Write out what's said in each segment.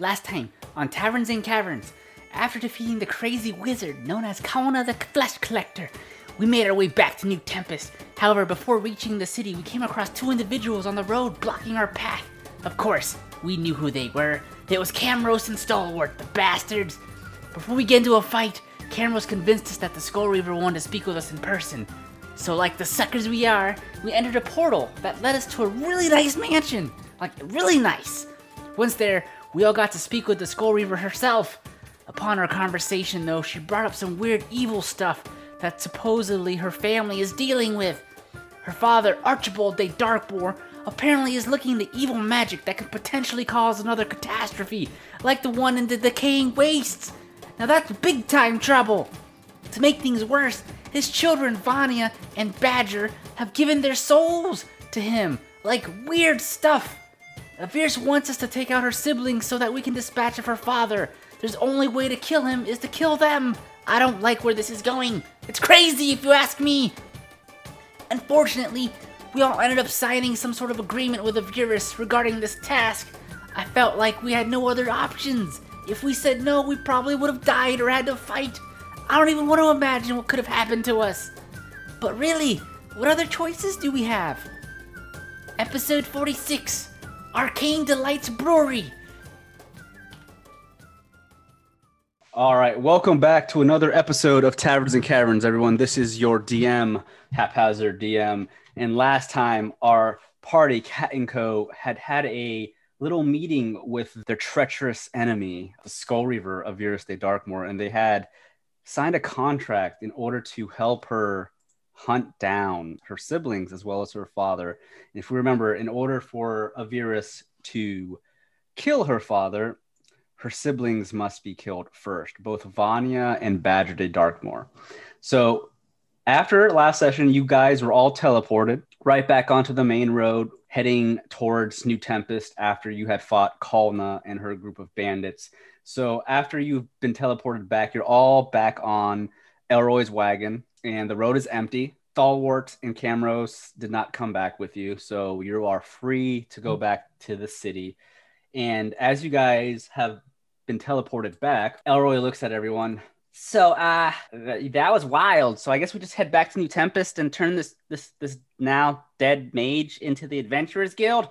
Last time on Taverns and Caverns, after defeating the crazy wizard known as Kauna the Flesh Collector, we made our way back to New Tempest. However, before reaching the city, we came across two individuals on the road blocking our path. Of course, we knew who they were. It was Camrose and Stalwart, the bastards. Before we get into a fight, Camrose convinced us that the Skull Reaver wanted to speak with us in person. So, like the suckers we are, we entered a portal that led us to a really nice mansion. Like, really nice. Once there, we all got to speak with the Skull Reaver herself. Upon our conversation, though, she brought up some weird evil stuff that supposedly her family is dealing with. Her father, Archibald de Darkmoor, apparently is looking into evil magic that could potentially cause another catastrophe, like the one in the decaying wastes. Now that's big time trouble. To make things worse, his children, Vanya and Badger, have given their souls to him, like weird stuff. Avirus wants us to take out her siblings so that we can dispatch of her father. There's only way to kill him is to kill them. I don't like where this is going. It's crazy if you ask me. Unfortunately, we all ended up signing some sort of agreement with Avirus regarding this task. I felt like we had no other options. If we said no, we probably would have died or had to fight. I don't even want to imagine what could have happened to us. But really, what other choices do we have? Episode 46 Arcane Delights Brewery. All right, welcome back to another episode of Taverns and Caverns, everyone. This is your DM, Haphazard DM. And last time, our party, Cat and Co., had had a little meeting with their treacherous enemy, the Skull Reaver of Virus de Darkmoor, and they had signed a contract in order to help her hunt down her siblings as well as her father. And if we remember, in order for Avirus to kill her father, her siblings must be killed first, both Vanya and Badger de Darkmoor. So after last session, you guys were all teleported right back onto the main road, heading towards New Tempest after you had fought Kalna and her group of bandits. So after you've been teleported back, you're all back on Elroy's wagon, and the road is empty. Stalwart and Camrose did not come back with you, so you are free to go back to the city. And as you guys have been teleported back, Elroy looks at everyone. So, uh, th- that was wild. So I guess we just head back to New Tempest and turn this this this now dead mage into the Adventurers Guild.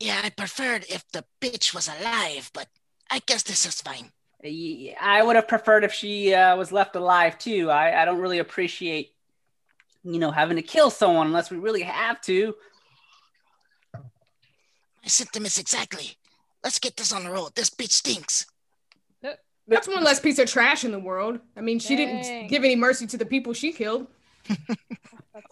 Yeah, I preferred if the bitch was alive, but I guess this is fine. Y- I would have preferred if she uh, was left alive too. I, I don't really appreciate, you know, having to kill someone unless we really have to. My sentiments exactly. Let's get this on the road. This bitch stinks. That's one less piece of trash in the world. I mean, she Dang. didn't give any mercy to the people she killed.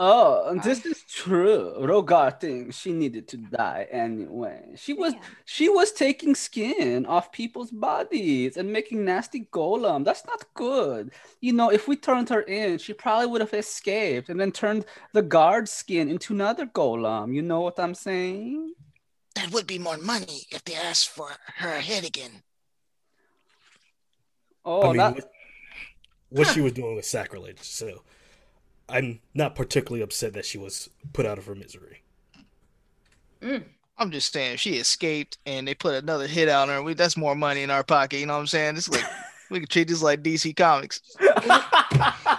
Oh, this is true. Rogar thinks she needed to die anyway. She was Damn. she was taking skin off people's bodies and making nasty golem. That's not good. You know, if we turned her in, she probably would have escaped and then turned the guard skin into another golem. You know what I'm saying? That would be more money if they asked for her head again. Oh, I mean, that, what, what she was doing was sacrilege. So I'm not particularly upset that she was put out of her misery. Mm. I'm just saying, she escaped and they put another hit on her, we that's more money in our pocket. You know what I'm saying? It's like we could treat this like DC Comics.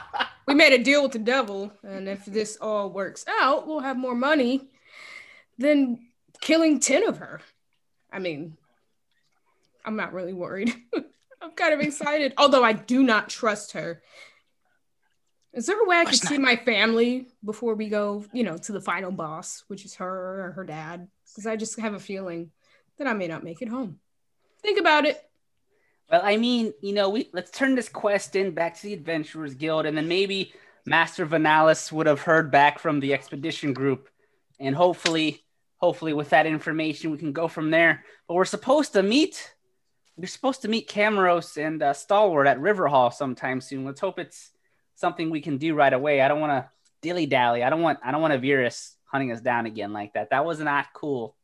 We made a deal with the devil, and if this all works out, we'll have more money than killing 10 of her. I mean, I'm not really worried. I'm kind of excited, although I do not trust her. Is there a way I could see my family before we go, you know, to the final boss, which is her or her dad? Because I just have a feeling that I may not make it home. Think about it. Well, I mean, you know, we let's turn this quest in back to the Adventurers Guild, and then maybe Master Vanellis would have heard back from the expedition group, and hopefully, hopefully, with that information, we can go from there. But we're supposed to meet. We're supposed to meet Camrose and uh, Stalwart at River Hall sometime soon. Let's hope it's something we can do right away. I don't want to dilly dally. I don't want. I don't want Avirus hunting us down again like that. That was not cool.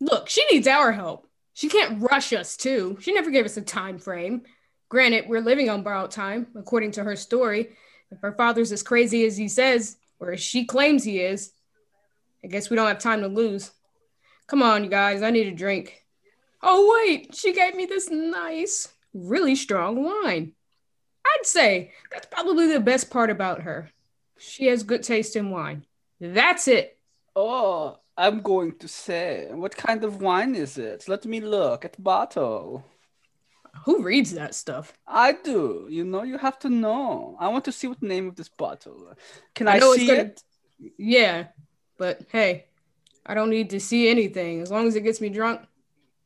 Look, she needs our help. She can't rush us too. She never gave us a time frame. Granted, we're living on borrowed time, according to her story. If her father's as crazy as he says, or as she claims he is, I guess we don't have time to lose. Come on, you guys. I need a drink. Oh, wait, she gave me this nice, really strong wine. I'd say that's probably the best part about her. She has good taste in wine. That's it. Oh, I'm going to say, what kind of wine is it? Let me look at the bottle. Who reads that stuff? I do. You know, you have to know. I want to see what the name of this bottle. Can I I, see gonna- it? Yeah, but hey, I don't need to see anything. As long as it gets me drunk,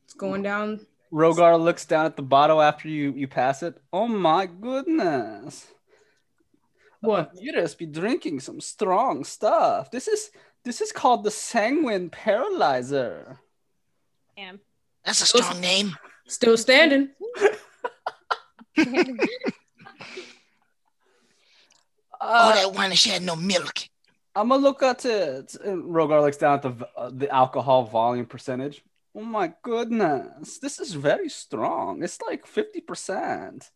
it's going down. Rogar looks down at the bottle after you you pass it. Oh my goodness. What? You just be drinking some strong stuff. This is this is called the Sanguine Paralyzer. Damn. That's a strong name. Still standing. All Uh, that wine and she had no milk. I'm gonna look at it. And Rogar looks down at the uh, the alcohol volume percentage. Oh my goodness, this is very strong. It's like fifty percent.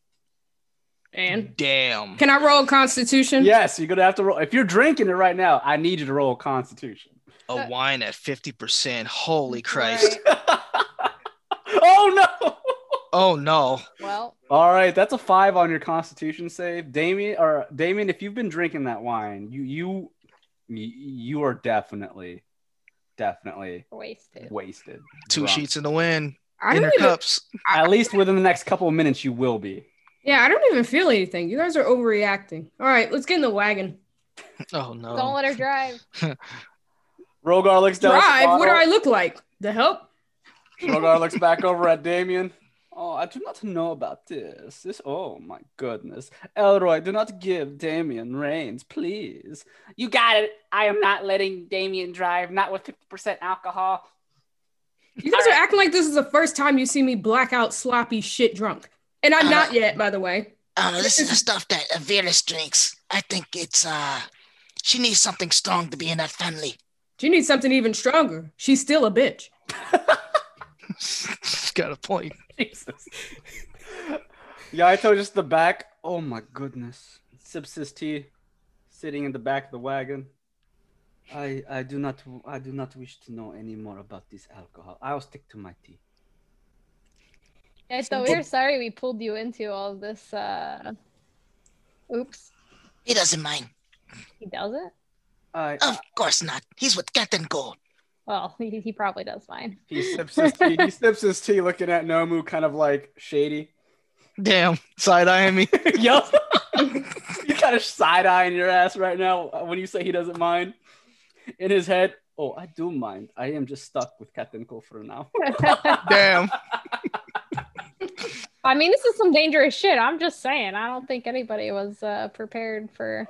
And Damn. can I roll Constitution? Yes, you're gonna have to roll. If you're drinking it right now, I need you to roll Constitution. A wine at 50%. Holy Christ. oh no! Oh no. Well, All right, that's a five on your Constitution save, Damien. Or Damien, if you've been drinking that wine, you you you are definitely, definitely wasted. wasted. Two Drunk. sheets in the wind. I In don't her even. cups. At least within the next couple of minutes, you will be. Yeah, I don't even feel anything. You guys are overreacting. All right, let's get in the wagon. Oh no. Don't let her drive. Rogar looks down. Drive. What do I look like? The help? Rogar looks back over at Damien. Oh, I do not know about this. This. Oh my goodness, Elroy, do not give Damien reins, please. You got it. I am not letting Damien drive, not with 50% alcohol. You guys All are acting like this is the first time you see me blackout, sloppy shit drunk. And I'm not yet, by the way. I don't. This is the stuff that uh, Veerless drinks. I think it's uh, she needs something strong to be in that family. She needs something even stronger. She's still a bitch. She's got a point. Jesus. Yaito just the back. Oh my goodness. Sips his tea, sitting in the back of the wagon. I I do not I do not wish to know any more about this alcohol. I'll stick to my tea. Yeah, so we're sorry we pulled you into all this. Uh... Oops. He doesn't mind. He doesn't? I, Of course not. He's with Captain Gold. Well, he, he probably does fine. he sips his tea. He sips his tea, looking at Nomu, kind of like shady. Damn. Side eyeing me. Yup. you kind of side eyeing your ass right now when you say he doesn't mind. In his head, oh, I do mind. I am just stuck with Captain Cole for now. Damn. I mean, this is some dangerous shit. I'm just saying. I don't think anybody was uh, prepared for.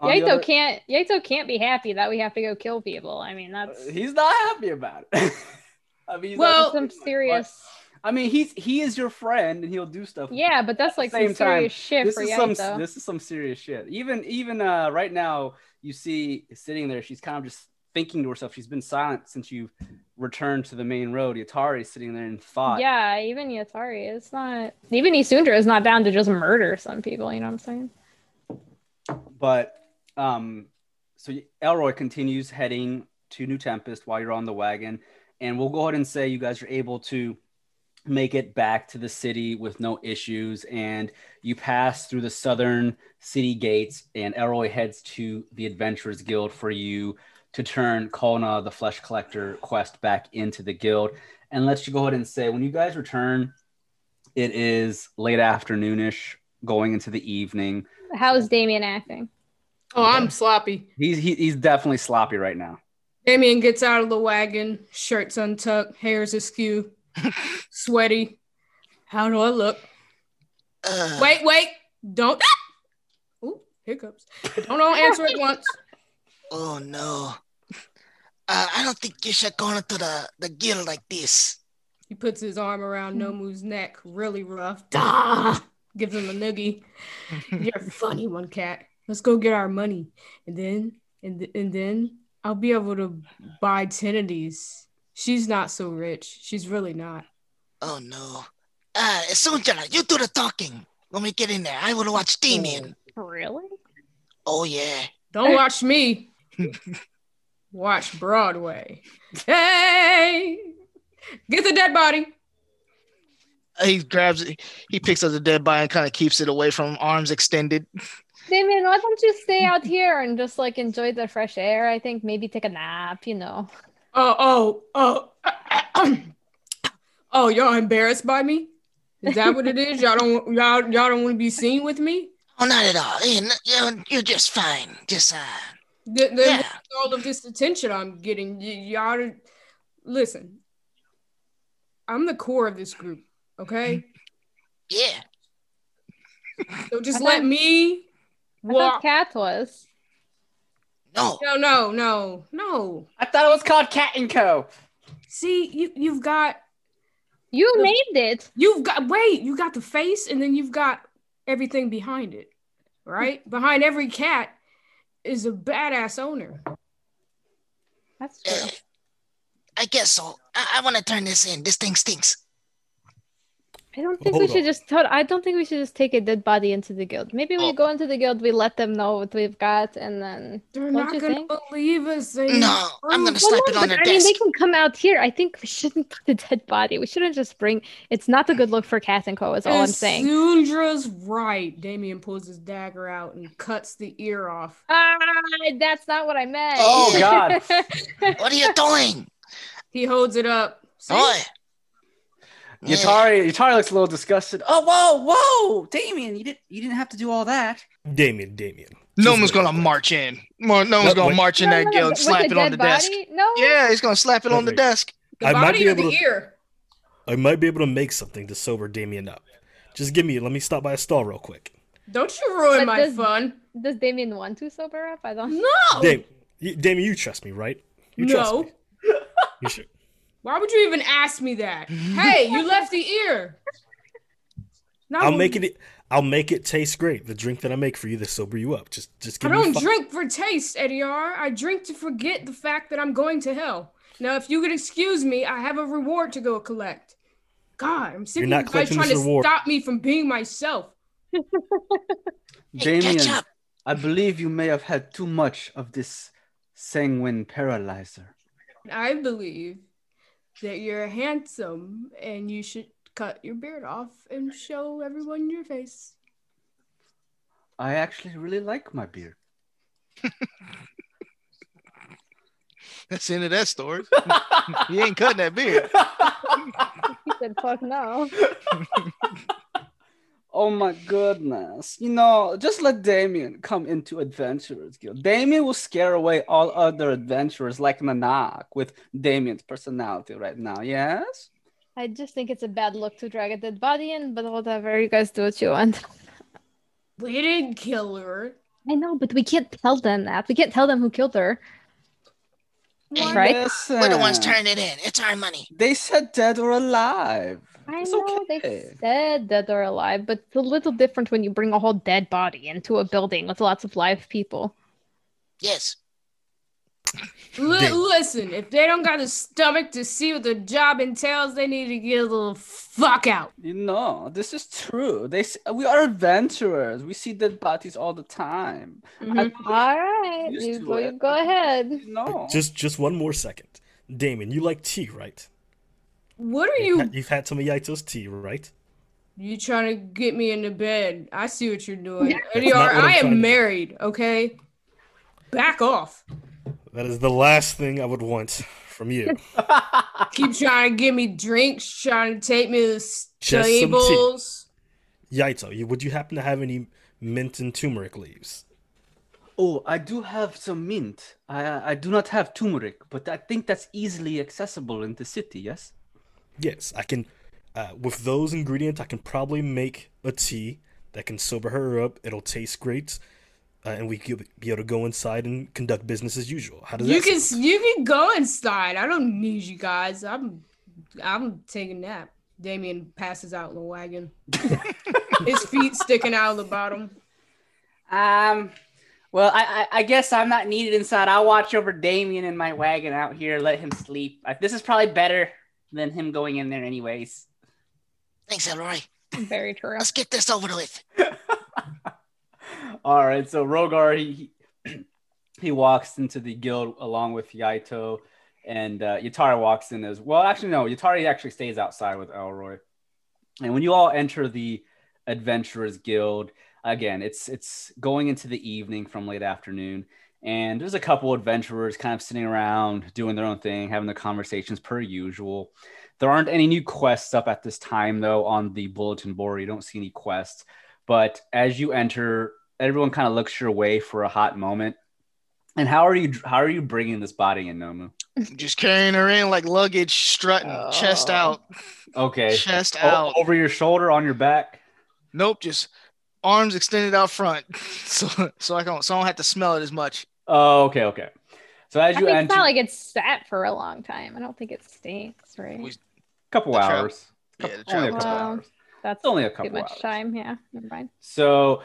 Yaito other- can't. Yaito can't be happy that we have to go kill people. I mean, that's He's not happy about it. I mean, he's Well- some serious. I mean, he's he is your friend, and he'll do stuff. Yeah, but that's like some serious shit this for is some Yaito. this is some serious shit. Even even uh, right now, you see sitting there, she's kind of just thinking to herself. She's been silent since you've returned to the main road. Yatari's sitting there in thought. Yeah, even Yatari is not. Even Isundra is not down to just murder some people. You know what I'm saying? But um, so Elroy continues heading to New Tempest while you're on the wagon, and we'll go ahead and say you guys are able to make it back to the city with no issues, and you pass through the southern city gates, and Elroy heads to the Adventurers Guild for you to turn Kona the Flesh Collector quest back into the guild. And let's you go ahead and say when you guys return, it is late afternoonish, going into the evening. How's Damien acting? Oh, I'm sloppy. He's he, he's definitely sloppy right now. Damien gets out of the wagon, shirt's untucked, hair's askew, sweaty. How do I look? Uh, Wait, wait, don't. Ooh, hiccups. Don't all answer at once. Oh no. Uh, I don't think you should go into the, the guild like this. He puts his arm around Nomu's neck, really rough. Dah! Gives him a noogie. You're a funny one, cat. Let's go get our money, and then and th- and then I'll be able to buy ten of these. She's not so rich. She's really not. Oh no. Uh, Sunjala, you do the talking. When we get in there, I will watch Damien. Really? Oh yeah. Don't watch me. watch Broadway. Hey, get the dead body. he grabs it. He picks up the dead body and kind of keeps it away from him, arms extended. Damien, why don't you stay out here and just like enjoy the fresh air? I think maybe take a nap, you know. Oh, oh, oh. oh, y'all embarrassed by me? Is that what it is? Y'all don't y'all y'all don't want to be seen with me? Oh, not at all. You're, you're, you're just fine. Just uh, Th- then Yeah. all of this attention I'm getting, y- y'all are- listen. I'm the core of this group, okay? yeah. So just let me I thought. Cat was. No. No, no, no, no. I thought it was called Cat and Co. See, you you've got You The- named it. you've got wait, you got the face and then you've got everything behind it. Right? behind every cat is a badass owner. That's true. I guess so. I, I want to turn this in. This thing stinks. I don't think Hold we should on. just tell I don't think we should just take a dead body into the guild. Maybe we Oh. go into the guild, we let them know what we've got, and then They're Don't not you gonna think? believe us. They No, I'm gonna slap Well, it on but their I mean, they can come out here. I think we shouldn't put a dead body. We shouldn't just bring. It's not a good look for Cat and Co. Is all I'm saying. Sundra's right. Damien pulls his dagger out and cuts the ear off. Ah, that's not what I meant. Oh, God. What are you doing? He holds it up. See? Boy. Yeah. Yatari, Yatari looks a little disgusted. Oh, whoa, whoa, Damien, you didn't, you didn't have to do all that. Damien, Damien. No one's gonna march in. No one's No, gonna wait. march in No, that no, guild, with slap it on dead the desk. No. Yeah, he's gonna slap it on the desk. The I might be or the able to- ear? I might be able to make something to sober Damien up. Just give me. Let me stop by a stall real quick. Don't you ruin But my does- fun. Does Damien want to sober up? I don't. No. Dam- you, Damien, you trust me, right? You trust No. me. You should. Why would you even ask me that? hey, you left the ear. Not I'll when- make it. I'll make it taste great. The drink that I make for you to sober you up. Just, just I give me. don't fi- drink for taste, Ediar. I drink to forget the fact that I'm going to hell. Now, if you could excuse me, I have a reward to go collect. God, I'm sick You're of you guys trying to reward. stop me from being myself. Hey, Damien, catch. I believe you may have had too much of this sanguine paralyzer. I believe that you're handsome and you should cut your beard off and show everyone your face. I actually really like my beard. That's the end of that story. he ain't cutting that beard. He said, "Fuck no." Oh my goodness. You know, just let Damien come into Adventurers Guild. Damien will scare away all other adventurers like Nanak with Damien's personality right now, yes? I just think it's a bad look to drag a dead body in, but whatever. You guys do what you want. We didn't kill her. I know, but we can't tell them that. We can't tell them who killed her. Hey, Right? We're the ones turning it in. It's our money. They said dead or alive. I It's know okay. they said that they're alive, but it's a little different when you bring a whole dead body into a building with lots of live people. Yes. Li- Damn. listen, if they don't got the stomach to see what the job entails, they need to get a little fuck out. You know, this is true. They s- we are adventurers. We see dead bodies all the time. Mhm. All right, you go, you go ahead. No. Just, just one more second. Damon. you like tea, right? What are You've you? had- You've had some of Yaito's tea, right? You trying to get me into bed? I see what you're doing, That's Eddie not what I'm I trying to am do. married. Okay, back off. That is the last thing I would want from you. Keep trying to give me drinks, trying to take me to the Just some stables. Yaito, you, would you happen to have any mint and turmeric leaves? Oh, I do have some mint. I I do not have turmeric, but I think that's easily accessible in the city. Yes. Yes, I can. Uh, with those ingredients, I can probably make a tea that can sober her up. It'll taste great, uh, and we could be able to go inside and conduct business as usual. How does that You that can sound? you can go inside. I don't need you guys. I'm I'm taking a nap. Damien passes out in the wagon. His feet sticking out of the bottom. Um, well, I, I I guess I'm not needed inside. I'll watch over Damien in my wagon out here. Let him sleep. I, this is probably better than him going in there, anyways. Thanks, Elroy. Very true. Let's get this over with. All right. So Rogar he he, he walks into the guild along with Yaito, and uh, Yatari walks in as well. Actually, no. Yatari actually stays outside with Elroy. And when you all enter the Adventurers Guild, again, it's it's going into the evening from late afternoon, and there's a couple adventurers kind of sitting around doing their own thing, having their conversations per usual. There aren't any new quests up at this time, though, on the bulletin board. You don't see any quests. But as you enter, everyone kind of looks your way for a hot moment. And how are you? How are you bringing this body in, Nomu? Just carrying her in like luggage, strutting, chest Oh. out, Okay, chest O- out. over your shoulder, on your back. Nope, just arms extended out front, so so I don't so I don't have to smell it as much. Oh, okay, okay. So as I you think enter, it's not like it's sat for a long time. I don't think it stinks, right? We- couple the hours. Yeah, Couple- the only a couple Wow. hours. That's only a couple too much hours. time. Yeah, never mind. So,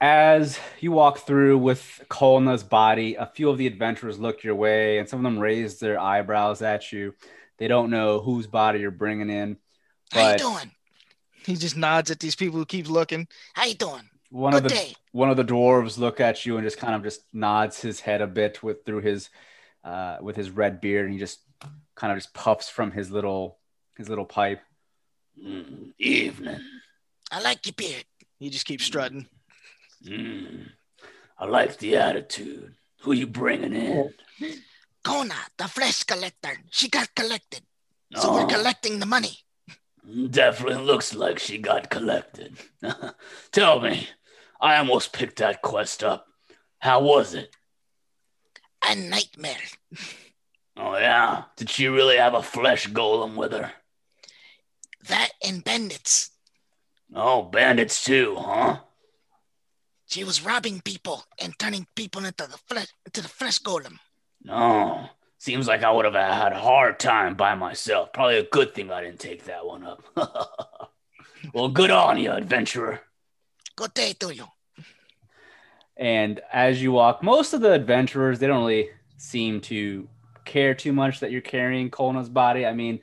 as you walk through with Kolna's body, a few of the adventurers look your way, and some of them raise their eyebrows at you. They don't know whose body you're bringing in. How you But doing? He just nods at these people who keep looking. How you doing? one Good of the day. one of the dwarves look at you and just kind of just nods his head a bit with through his uh, with his red beard, and he just kind of just puffs from his little his little pipe. "Mm, evening. I like your beard. He just keeps strutting. Mm, I like the attitude. Who you bringing in? Kona, the flesh collector. She got collected. So we're collecting the money. Definitely looks like she got collected. Tell me, I almost picked that quest up. How was it? A nightmare. Oh, yeah? Did she really have a flesh golem with her? That and bandits. Oh, bandits too, huh? She was robbing people and turning people into the flesh into the flesh golem. No. Seems like I would have had a hard time by myself. Probably a good thing I didn't take that one up. well, good on you, adventurer. Good day to you. And as you walk, most of the adventurers, they don't really seem to care too much that you're carrying Kolna's body. I mean,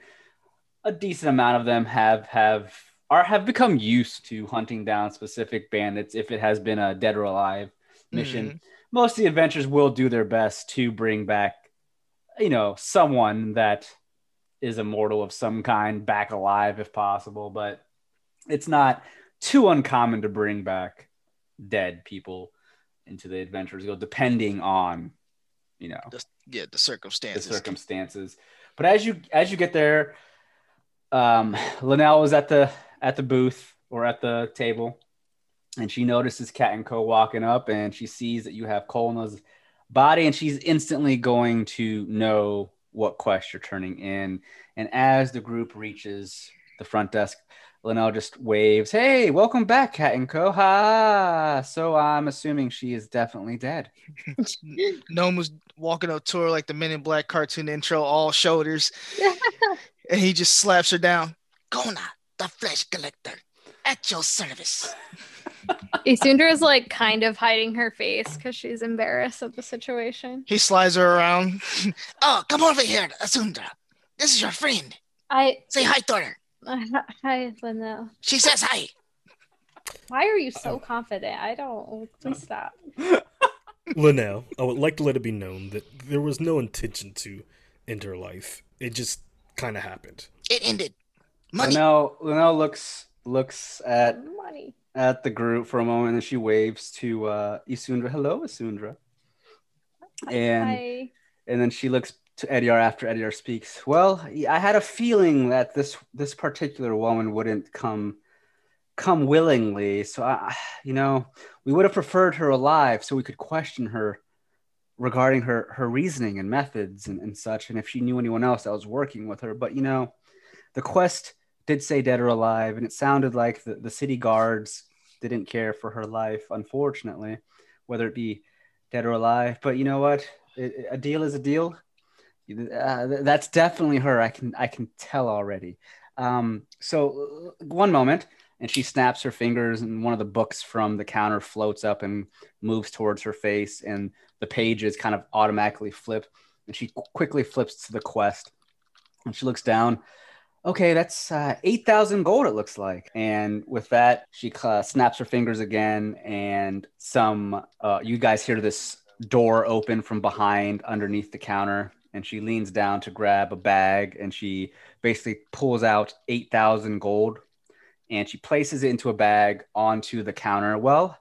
a decent amount of them have have are have become used to hunting down specific bandits if it has been a dead or alive mission. Hmm. Most of the adventurers will do their best to bring back, you know, someone that is immortal of some kind back alive if possible, but it's not too uncommon to bring back dead people into the adventures go depending on you know The, yeah, the circumstances the circumstances. but as you as you get there um linnell is at the at the booth or at the table and she notices cat and co walking up and she sees that you have Kolna's body and she's instantly going to know what quest you're turning in and as the group reaches the front desk Linnell just waves, "Hey, welcome back, Cat and Co." Ha! So I'm assuming she is definitely dead. Gnome was walking up to her like the Men in Black cartoon intro, all shoulders, and he just slaps her down. Kona, the flesh collector. At your service. Isundra is like kind of hiding her face because she's embarrassed at the situation. He slides her around. Oh, come over here, Asundra. This is your friend. I Say hi to her. hi Linnell. She says hi. Why are you so confident? I don't. Please stop. Linnell, I would like to let it be known that there was no intention to end her life. It just kind of happened. It ended. Money. Linnell, Linnell looks looks at Money. At the group for a moment and she waves to uh, Isundra. Hello, Isundra. And Hi. and then she looks to Ediar after Ediar speaks. Well, I had a feeling that this this particular woman wouldn't come come willingly. So I, you know, we would have preferred her alive so we could question her regarding her her reasoning and methods and, and such, and if she knew anyone else that was working with her. But you know, the quest did say dead or alive, and it sounded like the, the city guards didn't care for her life, unfortunately, whether it be dead or alive. But you know what? It- a deal is a deal. Uh, th- that's definitely her. I can I can tell already. Um, so uh, one moment, and she snaps her fingers, and one of the books from the counter floats up and moves towards her face, and the pages kind of automatically flip, and she qu- quickly flips to the quest, and she looks down. Okay, that's uh, eight thousand gold. It looks like, and with that, she uh, snaps her fingers again, and some. Uh, you guys hear this door open from behind underneath the counter and she leans down to grab a bag and she basically pulls out 8000 gold and she places it into a bag onto the counter. Well,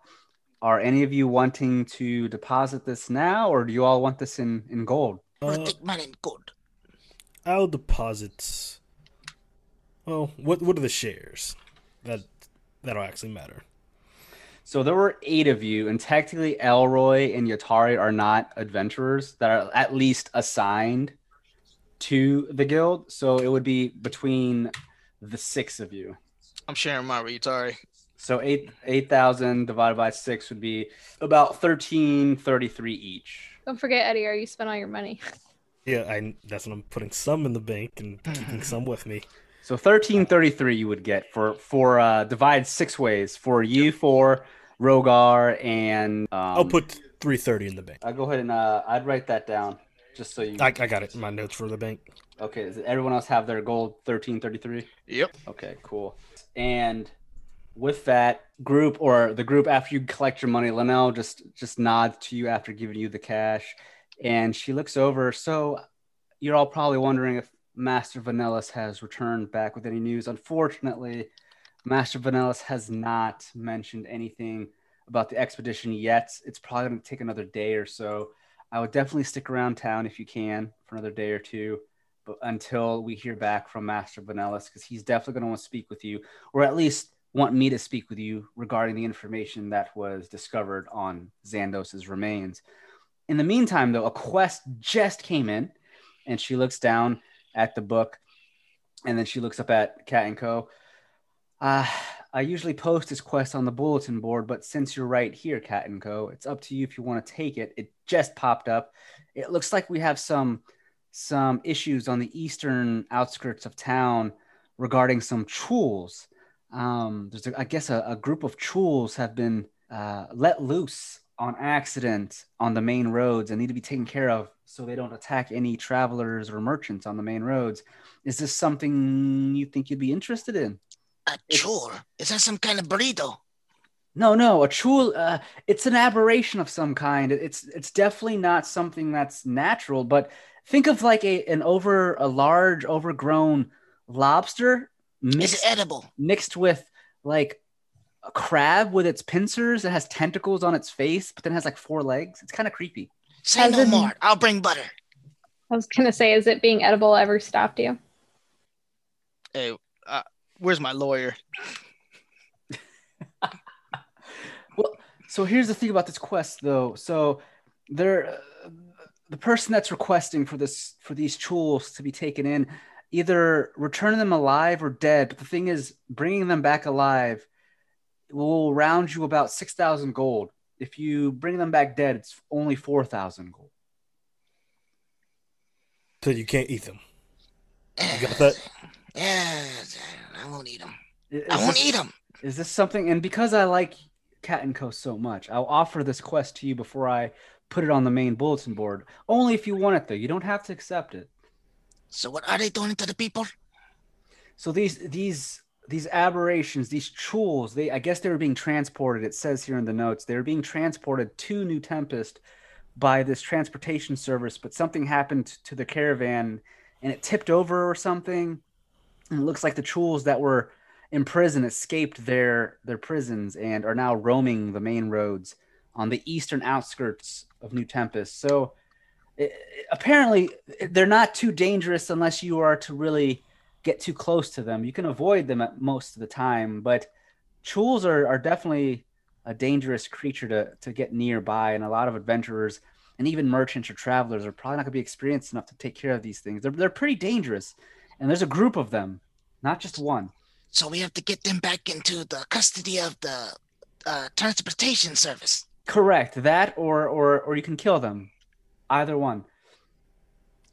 are any of you wanting to deposit this now, or do you all want this in in gold? We'll Uh, take money in gold. I'll deposit. Well, what what are the shares? That that'll actually matter. So there were eight of you, and technically Elroy and Yatari are not adventurers that are at least assigned to the guild. So it would be between the six of you. I'm sharing my retard. So eight eight thousand divided by six would be about thirteen thirty three each. Don't forget, Eddie, are you spent all your money? Yeah, I that's what I'm putting some in the bank and keeping some with me. So thirteen thirty three you would get for for uh divide six ways for you for Rogar and um, I'll put three thirty in the bank. I'll go ahead and uh I'd write that down just so you I, I got it in my notes for the bank. okay. Does everyone else have their gold thirteen thirty three? Yep. Okay, cool. And with that group or the group after you collect your money, Linnell just just nods to you after giving you the cash, and she looks over. So you're all probably wondering if Master Vanellis has returned back with any news. Unfortunately, Master Vanellis has not mentioned anything about the expedition yet. It's probably going to take another day or so. I would definitely stick around town if you can for another day or two but until we hear back from Master Vanellis, because he's definitely going to want to speak with you, or at least want me to speak with you regarding the information that was discovered on Xandos's remains. In the meantime, though, a quest just came in, and she looks down at the book, and then she looks up at Cat and Co. Uh, I usually post this quest on the bulletin board, but since you're right here, Cat and Co., it's up to you if you want to take it. It just popped up. It looks like we have some some issues on the eastern outskirts of town regarding some chuuls. Um, there's, a, I guess, a, a group of chuuls have been uh, let loose on accident on the main roads and need to be taken care of so they don't attack any travelers or merchants on the main roads. Is this something you think you'd be interested in? A chore? Is that some kind of burrito? No, no, a chuul. Uh, it's an aberration of some kind. It's it's definitely not something that's natural. But think of like a an over a large overgrown lobster Is it edible? mixed with like a crab with its pincers. It has tentacles on its face, but then has like four legs. It's kind of creepy. Say Has no it- more. I'll bring butter. I was gonna say, is it being edible ever stopped you? Hey, uh, where's my lawyer? Well, so here's the thing about this quest, though. So there, uh, the person that's requesting for this for these chuuls to be taken in, either return them alive or dead. But the thing is, bringing them back alive will round you about six thousand gold. If you bring them back dead, it's only four thousand gold. So you can't eat them. You got that? Yeah, I won't eat them. Is I won't this- eat them. Is this something? And because I like Cat and Co so much, I'll offer this quest to you before I put it on the main bulletin board. Only if you want it, though. You don't have to accept it. So what are they doing to the people? So these these these aberrations, these chuuls, they I guess they were being transported. It says here in the notes they were being transported to New Tempest by this transportation service, but something happened to the caravan and it tipped over or something. And it looks like the chuuls that were in prison escaped their their prisons and are now roaming the main roads on the eastern outskirts of New Tempest. So i- apparently they're not too dangerous unless you are to really get too close to them. You can avoid them at most of the time, but chuuls are, are definitely a dangerous creature to, to get nearby. And a lot of adventurers and even merchants or travelers are probably not going to be experienced enough to take care of these things. They're, they're pretty dangerous. And there's a group of them, not just one. So we have to get them back into the custody of the uh, transportation service. Correct. That or, or, or you can kill them. Either one.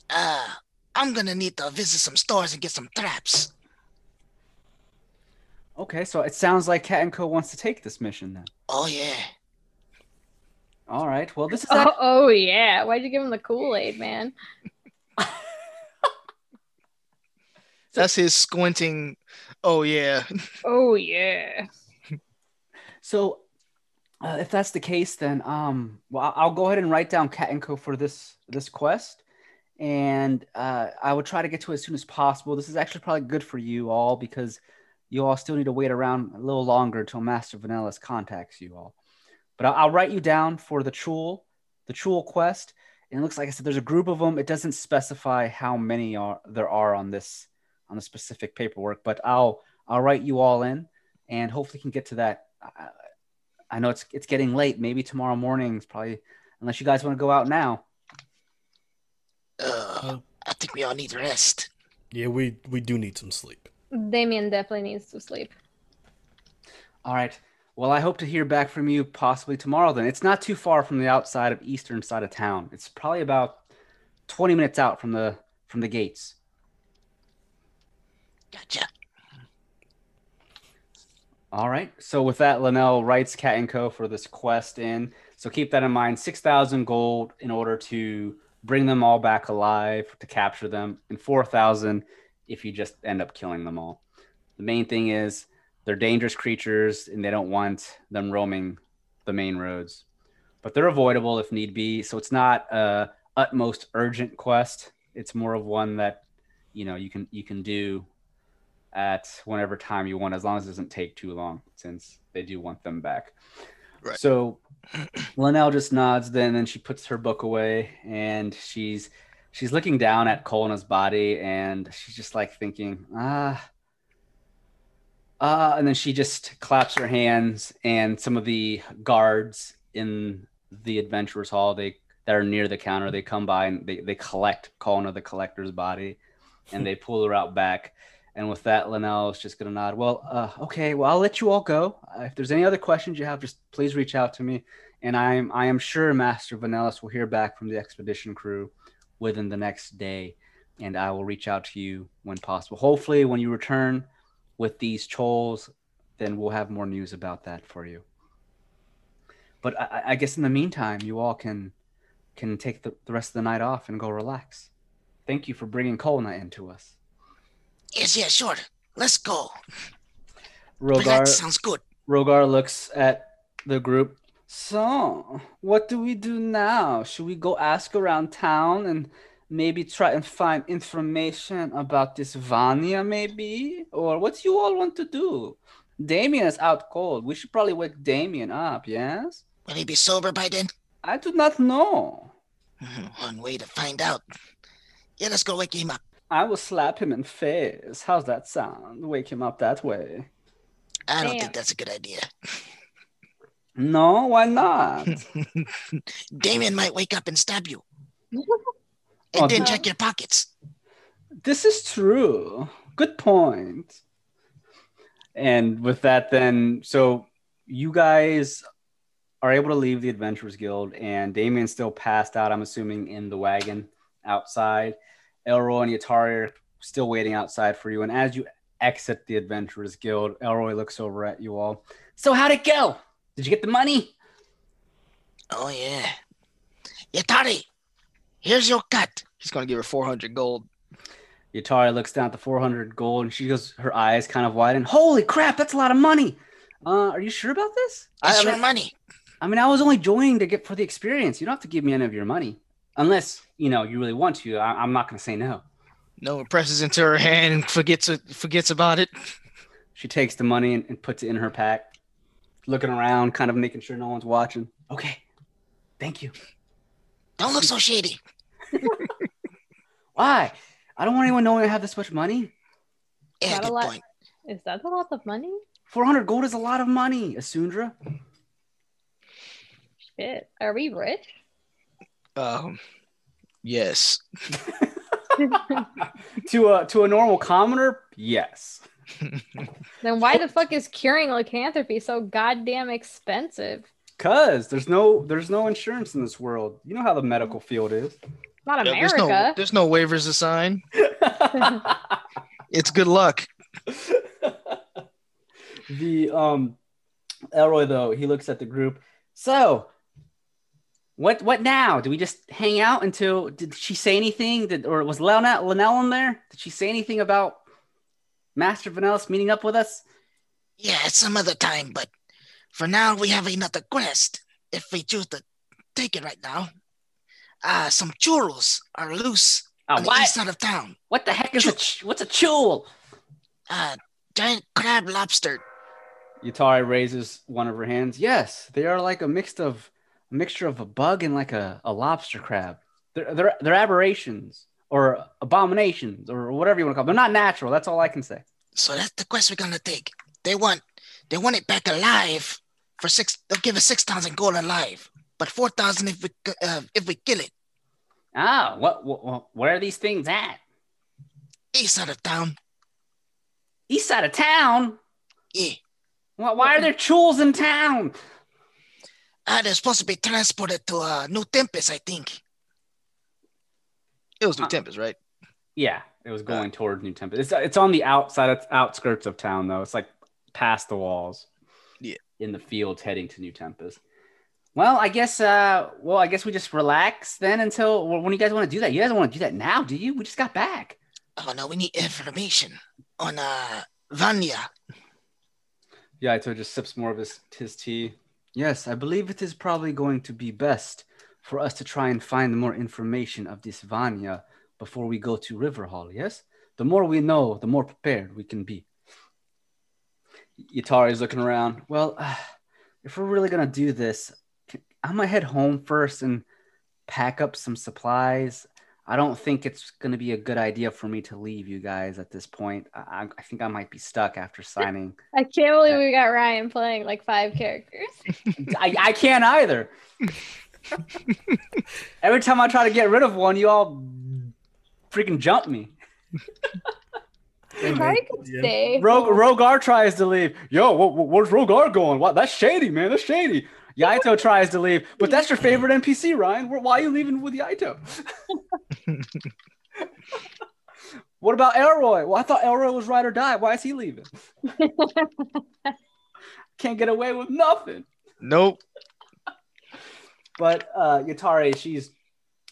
Uh, I'm gonna need to visit some stores and get some traps. Okay, so it sounds like Cat and Co wants to take this mission then. Oh yeah. All right. Well, this is Oh, oh yeah. Why'd you give him the Kool Aid, man? That's his squinting. Oh yeah. Oh yeah. So, uh, if that's the case, then um, well, I'll- I'll go ahead and write down Cat and Co for this this quest, and uh, I will try to get to it as soon as possible. This is actually probably good for you all because you all still need to wait around a little longer until Master Vanellis contacts you all. But I'll, I'll write you down for the Chuul, the Chuul quest. And it looks like I said there's a group of them. It doesn't specify how many are there are on this on the specific paperwork, but I'll I'll write you all in, and hopefully can get to that. I, I know it's it's getting late. Maybe tomorrow morning is probably unless you guys want to go out now. Ugh, I think we all need rest. Yeah, we we do need some sleep. Damien definitely needs to sleep. All right. Well, I hope to hear back from you possibly tomorrow. Then it's not too far from the outside of eastern side of town. It's probably about twenty minutes out from the from the gates. Gotcha. All right. So with that, Linnell writes Cat and Co for this quest in. So keep that in mind. Six thousand gold in order to bring them all back alive to capture them, and four thousand if you just end up killing them all. The main thing is they're dangerous creatures, and they don't want them roaming the main roads, but they're avoidable if need be. So it's not a utmost urgent quest. It's more of one that you know you can you can do at whenever time you want, as long as it doesn't take too long, since they do want them back. Right. So Linnell just nods then and she puts her book away and she's she's looking down at Kolna's body and she's just like thinking, ah uh, and then she just claps her hands and some of the guards in the adventurers hall they that are near the counter they come by and they, they collect Kolna the collector's body and they pull her out back and with that, Linnell is just going to nod. Well, uh, okay. Well, I'll let you all go. Uh, if there's any other questions you have, just please reach out to me. And I am I am sure Master Vanellis will hear back from the expedition crew within the next day, and I will reach out to you when possible. Hopefully, when you return with these trolls, then we'll have more news about that for you. But I, I guess in the meantime, you all can can take the, the rest of the night off and go relax. Thank you for bringing Kolna into us. Yes, yeah, sure. Let's go. Rogar, That sounds good. Rogar looks at the group. So, what do we do now? Should we go ask around town and maybe try and find information about this Vanya, maybe? Or what do you all want to do? Damien is out cold. We should probably wake Damien up, yes? Will he be sober by then? I do not know. Hmm, one way to find out. Yeah, let's go wake him up. I will slap him in face. How's that sound? Wake him up that way. I don't Damn. think that's a good idea. No, why not? Damien might wake up and stab you. And Oh, then no. check your pockets. This is true. Good point. And with that, then, so you guys are able to leave the Adventurers Guild, and Damien's still passed out, I'm assuming, in the wagon outside. Elroy and Yatari are still waiting outside for you. And as you exit the Adventurers Guild, Elroy looks over at you all. So, how'd it go? Did you get the money? Oh, yeah. Yatari, here's your cut. He's gonna give her 400 gold. Yatari looks down at the 400 gold and she goes, her eyes kind of widen. Holy crap, that's a lot of money. Uh, are you sure about this? I, It's I your mean, money. I mean, I was only joining to get for the experience. You don't have to give me any of your money unless, you know, you really want to. I, I'm not going to say no. No one presses into her hand and forgets it, forgets about it. She takes the money and, and puts it in her pack, looking around, kind of making sure no one's watching. Okay. Thank you. Don't look so shady. Why? I don't want anyone knowing I have this much money. Yeah, Not a lot. point. Is that a lot of money? 400 gold is a lot of money, Asundra. Shit. Are we rich? Um, yes. to a to a normal commoner, yes. Then why the fuck is curing lycanthropy so goddamn expensive? Cause there's no there's no insurance in this world. You know how the medical field is. Not Yeah, There's no, America. there's no waivers to sign. It's good luck. the um Elroy though, he looks at the group. So what what now? Do we just hang out until did she say anything? Did or was Linnell, Linnell in there? Did she say anything about Master Vanellis meeting up with us? Yeah, some other time, but for now we have another quest. If we choose to take it right now. Uh, some churros are loose Uh, on the what? east side of town. What the heck is a ch- what's a chuul? Uh, giant crab lobster. Yatari raises one of her hands. Yes, they are like a mix of a mixture of a bug and like a, a lobster crab. They're, they're they're aberrations or abominations or whatever you want to call them. They're not natural. That's all I can say. So that's the quest we're gonna take. They want they want it back alive for six. They'll give us six thousand gold alive, but four thousand if we uh, if we kill it. Ah, what, what where are these things at? East side of town. East side of town. Yeah. Why, why are there chuuls in town? Uh, they're supposed to be transported to uh, New Tempest, I think. It was New Uh, Tempest, right? Yeah, it was going toward New Tempest. It's it's on the outside, it's outskirts of town though. It's like past the walls. Yeah. in the fields heading to New Tempest. Well, I guess. Uh, well, I guess we just relax then until well, when you guys want to do that. You guys don't want to do that now, do you? We just got back. Oh no, we need information on uh Vanya. Yeah, so just sips more of his his tea. Yes, I believe it is probably going to be best for us to try and find more information of this Vanya before we go to Riverhall. Yes, the more we know, the more prepared we can be. Yatari's looking around. Well, uh, if we're really gonna do this, I'm gonna head home first and pack up some supplies. I don't think it's gonna be a good idea for me to leave you guys at this point. I, I- I think I might be stuck after signing. I can't believe we got Ryan playing like five characters. I, I can't either. Every time I try to get rid of one, you all freaking jump me. Hey, man, Ryan could yeah. stay. Rog- home. Rogar tries to leave. Yo, wh- wh- where's Rogar going? What? That's shady, man. That's shady. Yaito tries to leave, but that's your favorite NPC, Ryan. Why are you leaving with Yaito? what about Elroy? Well, I thought Elroy was ride or die. Why is he leaving? Can't get away with nothing. Nope. but uh Yatari, she's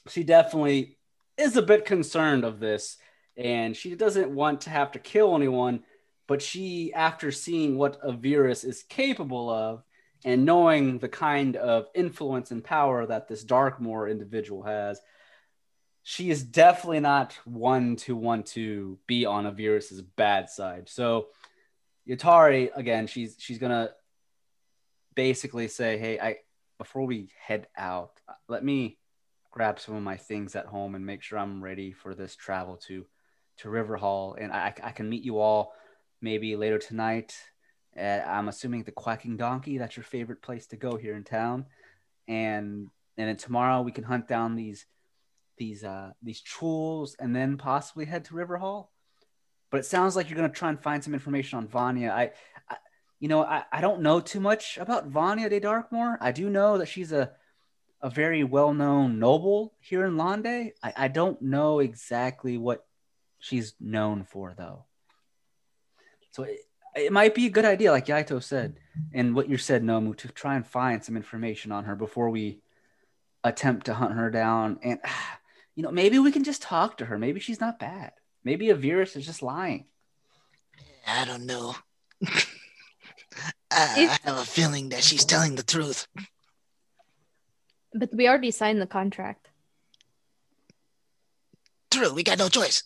she definitely is a bit concerned of this, and she doesn't want to have to kill anyone. But she, after seeing what Avirus is capable of, and knowing the kind of influence and power that this Darkmoor individual has, she is definitely not one to want to be on Avirus's bad side. So Yatari, again, she's she's gonna basically say, "Hey, I before we head out, let me grab some of my things at home and make sure I'm ready for this travel to to Riverhall, and I, I can meet you all maybe later tonight. At, I'm assuming the Quacking Donkey. That's your favorite place to go here in town, and and then tomorrow we can hunt down these these uh these chuuls and then possibly head to Riverhall. But it sounds like you're gonna try and find some information on Vanya. I, I you know, I, I don't know too much about Vanya de Darkmoor. I do know that she's a a very well known noble here in Londe. I, I don't know exactly what she's known for though. So it might be a good idea, like Yaito said, and what you said, Nomu, to try and find some information on her before we attempt to hunt her down. And you know, maybe we can just talk to her. Maybe she's not bad. Maybe Avirus is just lying. I don't know. I, I have a feeling that she's telling the truth. But we already signed the contract. True, we got no choice.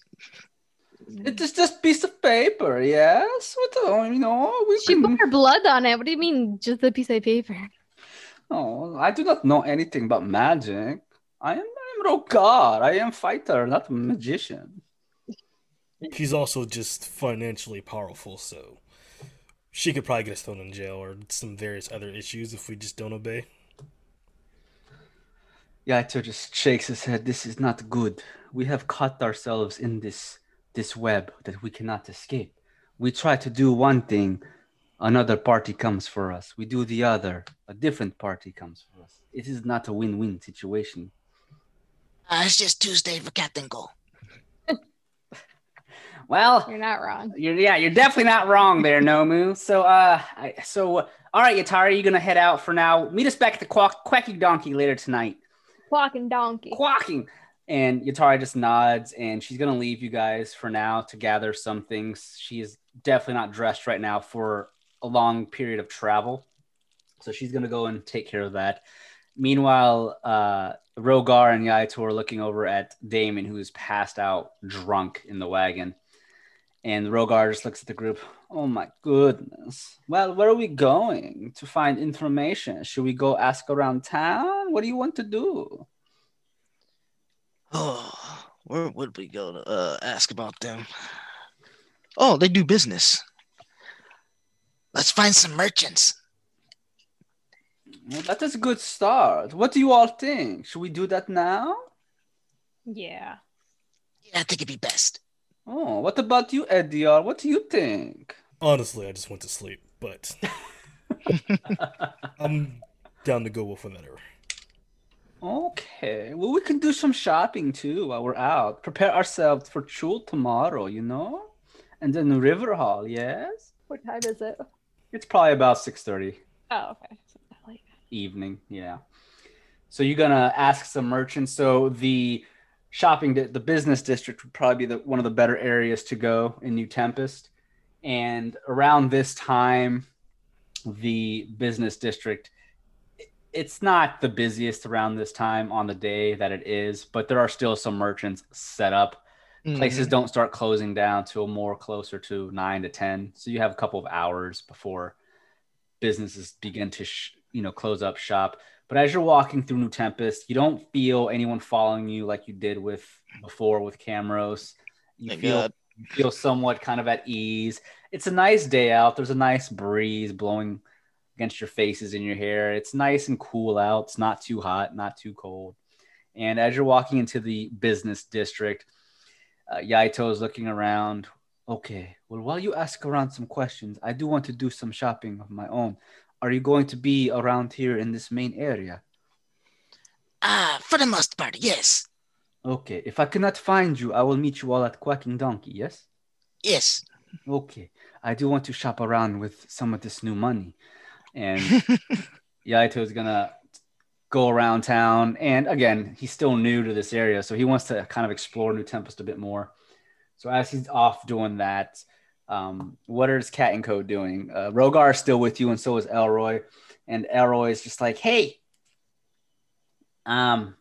It's just just piece of paper, yes. What the, you know, we She can- put her blood on it. What do you mean, just a piece of paper? Oh, I do not know anything about magic. I am, I am Rokar. I am fighter, not a magician. She's also just financially powerful, so she could probably get us thrown in jail or some various other issues if we just don't obey. Yaito just shakes his head. This is not good. We have caught ourselves in this this web that we cannot escape. We try to do one thing, another party comes for us. We do the other, a different party comes for us. It is not a win-win situation. Uh, it's just Tuesday for Captain Go. Well, You're not wrong. You're yeah, you're definitely not wrong there, Nomu. So uh, I, so uh, all right, Yatari, you're gonna head out for now. Meet us back at the quack, Quacky Donkey later tonight. Quacking donkey. Quacking. And Yatari just nods and she's going to leave you guys for now to gather some things. She is definitely not dressed right now for a long period of travel. So she's going to go and take care of that. Meanwhile, uh, Rogar and Yaito are looking over at Damon, who is passed out drunk in the wagon. And Rogar just looks at the group. Oh my goodness. Well, where are we going to find information? Should we go ask around town? What do you want to do? Oh, where would we go to uh, ask about them? Oh, they do business. Let's find some merchants. Well, that is a good start. What do you all think? Should we do that now? Yeah. Yeah, I think it'd be best. Oh, what about you, Ediar? What do you think? Honestly, I just went to sleep, but I'm down to go with whatever. Okay. Well, we can do some shopping too while we're out. Prepare ourselves for Chuul tomorrow, you know? And then River Hall, yes? What time is it? It's probably about 6.30 Oh, okay. So late. evening, yeah. So you're gonna ask some merchants. So the shopping, the business district would probably be the, one of the better areas to go in New Tempest. And around this time, the business district, it's not the busiest around this time on the day that it is, but there are still some merchants set up. Places Mhm. don't start closing down till more closer to 9 to 10 so you have a couple of hours before businesses begin to sh- you know close up shop. But as you're walking through new tempest you don't feel anyone following you like you did with before with Camrose you Thank feel God. you feel somewhat kind of at ease. It's a nice day out. There's a nice breeze blowing against your faces and your hair it's nice and cool out it's not too hot not too cold and as you're walking into the business district uh, Yaito is looking around. Okay, well, while you ask around some questions, I do want to do some shopping of my own. Are you going to be around here in this main area? Ah, for the most part, yes. Okay, if I cannot find you, I will meet you all at Quacking Donkey, yes? Yes. Okay, I do want to shop around with some of this new money. And Yaito is gonna go around town. And again, he's still new to this area, so he wants to kind of explore New Tempest a bit more. So as he's off doing that, um, what is Cat and Co doing? Uh, Rogar is still with you, and so is Elroy. And Elroy is just like, "Hey, um,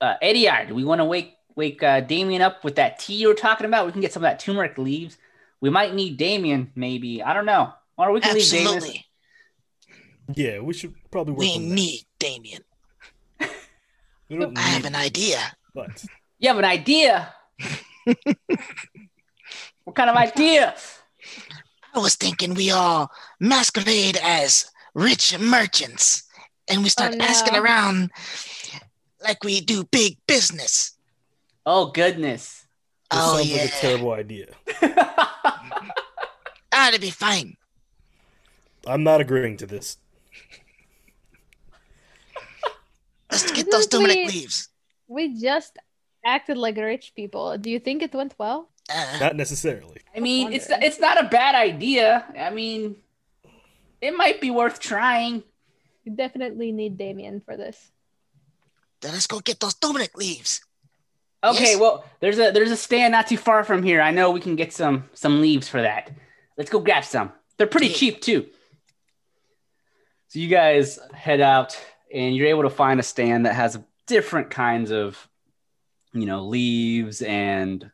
uh, Ediard, do we want to wake wake uh, Damien up with that tea you were talking about? We can get some of that turmeric leaves. We might need Damien, maybe. I don't know. Or we can leave Damien. Absolutely. Yeah, we should probably work We on that. need Damien. We don't I have an idea. but You have an idea? what kind of idea? I was thinking we all masquerade as rich merchants and we start Oh, no. asking around like we do big business. Oh goodness. this oh, sounds yeah. like a terrible idea. Ah, it'd be fine. I'm not agreeing to this. Let's get those turmeric we- leaves. We just acted like rich people. Do you think it went well? Uh, Not necessarily. I mean, it's it's not a bad idea. I mean, it might be worth trying. You definitely need Damien for this. then let's go get those turmeric leaves. Okay, Yes. well, there's a there's a stand not too far from here. I know we can get some some leaves for that. Let's go grab some. They're pretty Yeah. cheap too. So you guys head out and you're able to find a stand that has different kinds of you know leaves and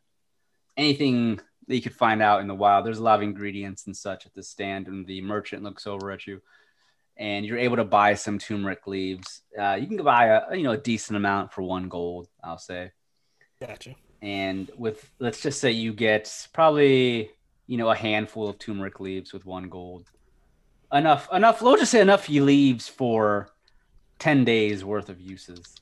anything that you could find out in the wild. There's a lot of ingredients and such at the stand, and the merchant looks over at you, and you're able to buy some turmeric leaves. Uh, you can buy a you know a decent amount for one gold, I'll say Gotcha. and with let's just say you get probably you know a handful of turmeric leaves with one gold enough enough we'll just say enough leaves for 10 days worth of uses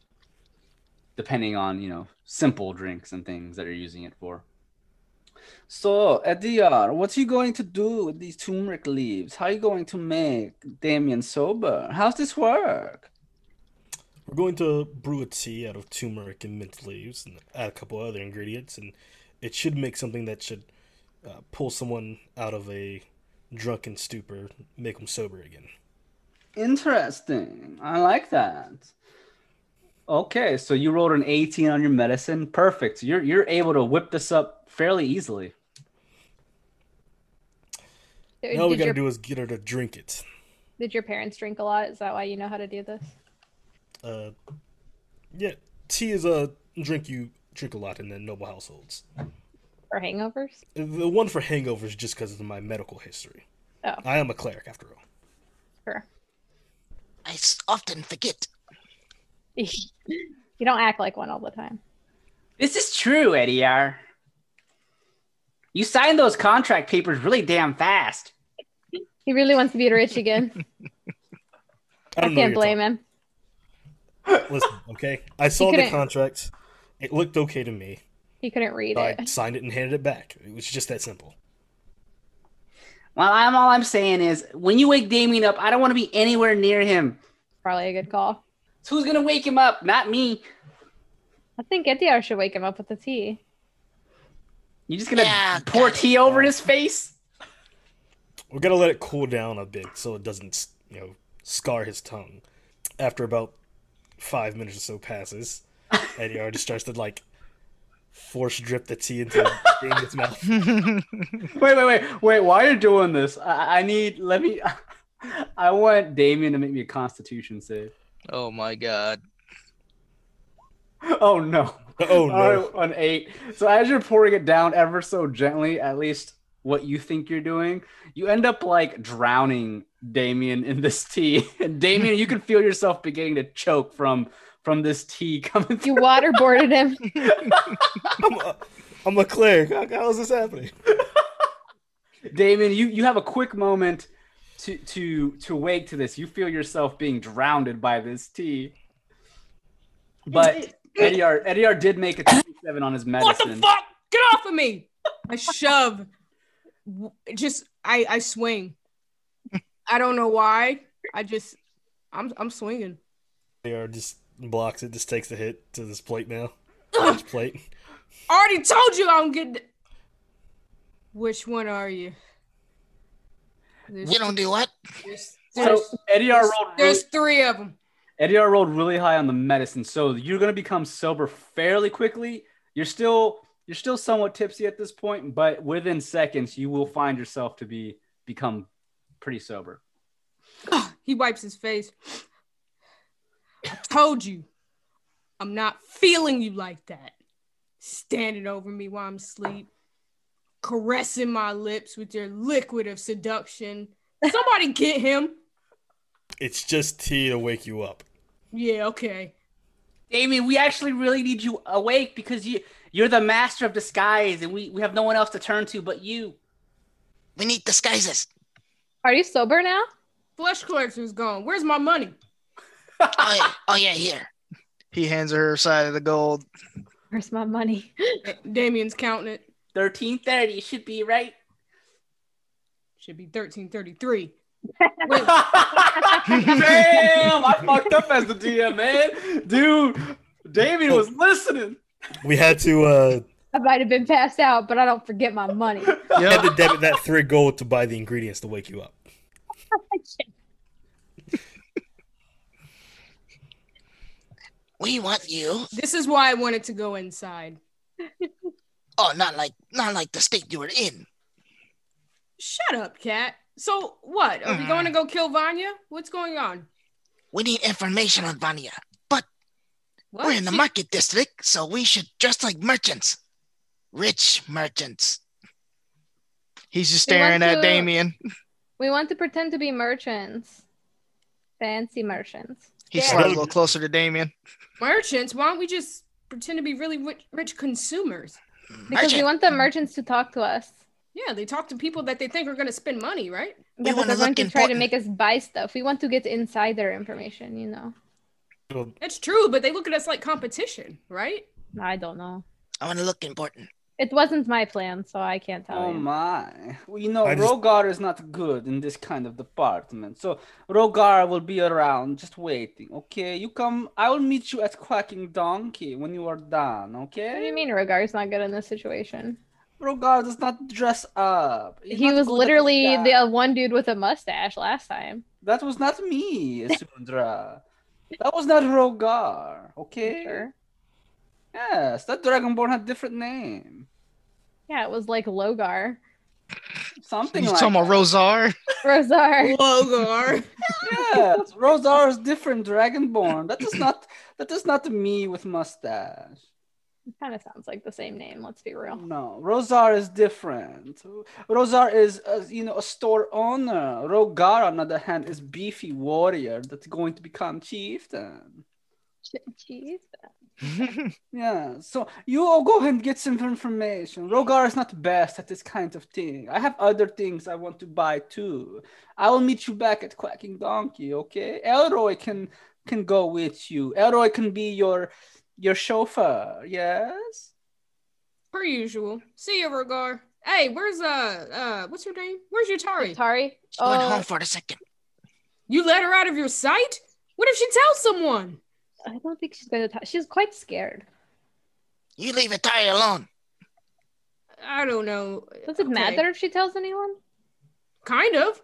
depending on you know simple drinks and things that you're using it for. So Ediar, what are you going to do with these turmeric leaves? How are you going to make damien sober? How's this work? We're going to brew a tea out of turmeric and mint leaves and add a couple other ingredients, and it should make something that should uh, pull someone out of a drunken stupor, make them sober again. Interesting. I like that. Okay, so you rolled an 18 on your medicine. Perfect. You're you're able to whip this up fairly easily. Did, All we did gotta your, do is get her to drink it. did your parents drink a lot? Is that why you know how to do this? Uh, yeah, tea is a drink you drink a lot in the noble households. For hangovers? The one for hangovers just because of my medical history. Oh. I am a cleric after all. Sure. I s- often forget. you don't act like one all the time. This is true, Eddie R. You signed those contract papers really damn fast. He really wants to be rich again. I, I can't what you're blame him. Listen, okay. I saw the contract. It looked okay to me. He couldn't read I it. signed it and handed it back. It was just that simple. Well, I'm all I'm saying is when you wake Damien up, I don't want to be anywhere near him. Probably a good call. So who's gonna wake him up? Not me. I think Ediar should wake him up with the tea. You just gonna Yeah, pour got it. tea over his face? We're gonna let it cool down a bit so it doesn't, you know, scar his tongue. After about five minutes or so passes, Eddie just starts to like force drip the tea into Damien's mouth. Wait, wait, wait, wait. While you're doing this, I, I need. Let me. I want Damien to make me a Constitution save. Oh my god. Oh no. Oh no! All right, an eight. So as you're pouring it down ever so gently, at least what you think you're doing, you end up like drowning Damien in this tea. And Damien, you can feel yourself beginning to choke from from this tea coming You through. waterboarded him. I'm a, I'm a cleric. How, how is this happening? Damien, you, you have a quick moment to to to wake to this. You feel yourself being drowned by this tea. But Eddie R, Eddie R did make a 27 on his medicine. What the medicine. fuck? Get off of me! I shove. Just I I swing. I don't know why. I just I'm I'm swinging. AR just blocks it, just takes the hit to this plate now. Ugh, His plate. already told you I'm getting. Which one are you? There's, You don't do what? there's, So Eddie R rolled really, there's three of them. Eddie R rolled really high on the medicine, so you're gonna become sober fairly quickly. You're still you're still somewhat tipsy at this point, but within seconds you will find yourself to be become pretty sober. He wipes his face. I told you, I'm not feeling you like that. Standing over me while I'm asleep, caressing my lips with your liquid of seduction. Somebody get him. It's just tea to wake you up. Yeah, okay. Damien, we actually really need you awake because you you're the master of disguise and we, we have no one else to turn to but you. We need disguises. Are you sober now? Flesh collector's gone. Where's my money? Oh yeah, oh yeah, here. He hands her her side of the gold. Where's my money? Damien's counting it. 1330 should be right. Should be 1333. Damn, I fucked up as the DM, man. Dude, Damien was listening. We had to uh I might have been passed out, but I don't forget my money. You had Yep. to debit that three gold to buy the ingredients to wake you up. We want you. This is why I wanted to go inside. Oh, not like not like the state you were in. Shut up, cat. So what? Are we going to mm. go kill Vanya? What's going on? We need information on Vanya. But What? we're in the She- market district, so we should dress like merchants. Rich merchants. He's just staring at to- Damien. We want to pretend to be merchants. Fancy merchants. He Yeah. slides a little closer to Damien. merchants. Why don't we just pretend to be really rich, rich consumers? Because we want the merchants to talk to us. Yeah, they talk to people that they think are going to spend money, right? We Yeah, but wanna they're going look to try to make us buy stuff. We want to get insider information, you know. Well, That's true, but they look at us like competition, right? I don't know. I want to look important. It wasn't my plan, so I can't tell Oh you. my. Well, you know, I just- Rogar is not good in this kind of department. So Rogar will be around just waiting, okay? You come, I will meet you at Quacking Donkey when you are done, Okay. What do you okay? mean is not good in this situation? Rogar does not dress up. He's he was literally the one dude with a mustache last time. That was not me, Sundra. that was not Rogar, okay? Sure. Yes, that Dragonborn had different name. Yeah, it was like Logar. Something You like talking about. Rosar? Rosar. Logar. Yes, Rosar is different Dragonborn. That is not that is not me with mustache. It kind of sounds like the same name. Let's be real. No, Rosar is different. Rosar is, uh, you know, a store owner. Rogar, on the other hand, is beefy warrior that's going to become chieftain. Jeez. Yeah, so you all go and get some information. Rogar is not best at this kind of thing. I have other things I want to buy too. I will meet you back at Quacking Donkey, okay? Elroy can can go with you. Elroy can be your your chauffeur. Yes. Per usual. See you, Rogar. Hey, where's uh uh what's your name? Where's your Tari? Tari. She went Oh, home for the second. You let her out of your sight? What if she tells someone? I don't think she's going to. Talk. She's quite scared. You leave Atari alone. I don't know. Does it Okay. matter if she tells anyone? Kind of.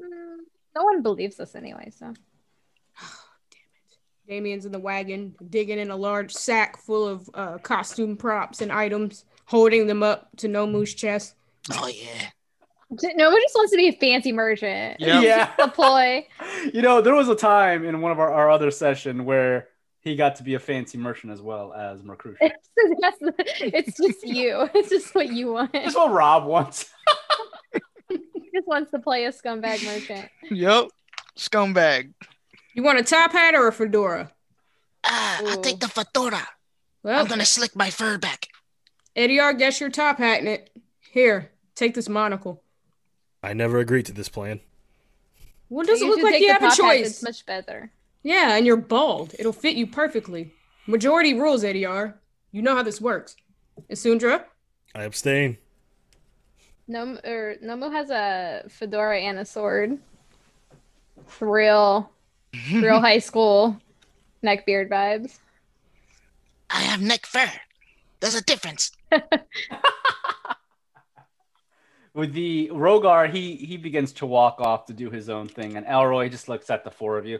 Mm, no one believes us anyway. So Damn it. Damien's in the wagon, digging in a large sack full of uh, costume props and items, holding them up to Nomu's chest. Oh yeah. No one just wants to be a fancy merchant. Yep. Yeah. The ploy. You know, there was a time in one of our, our other session where he got to be a fancy merchant as well as Mercrucian. It's, that's it's just you. It's just what you want. It's what Rob wants. He just wants to play a scumbag merchant. Yep. Scumbag. You want a top hat or a fedora? Ah, I'll take the fedora. Well, I'm gonna slick my fur back. Ediar, guess your top hat in it. Here, take this monocle. I never agreed to this plan. Well, does it look like you have a choice? It's much better. Yeah, and you're bald. It'll fit you perfectly. Majority rules, ADR. You know how this works. Isundra? I abstain. Nom or er, Nomu has a fedora and a sword. Real, real high school neckbeard vibes. I have neck fur. There's a difference. With the Rogar, he he begins to walk off to do his own thing, and Elroy just looks at the four of you.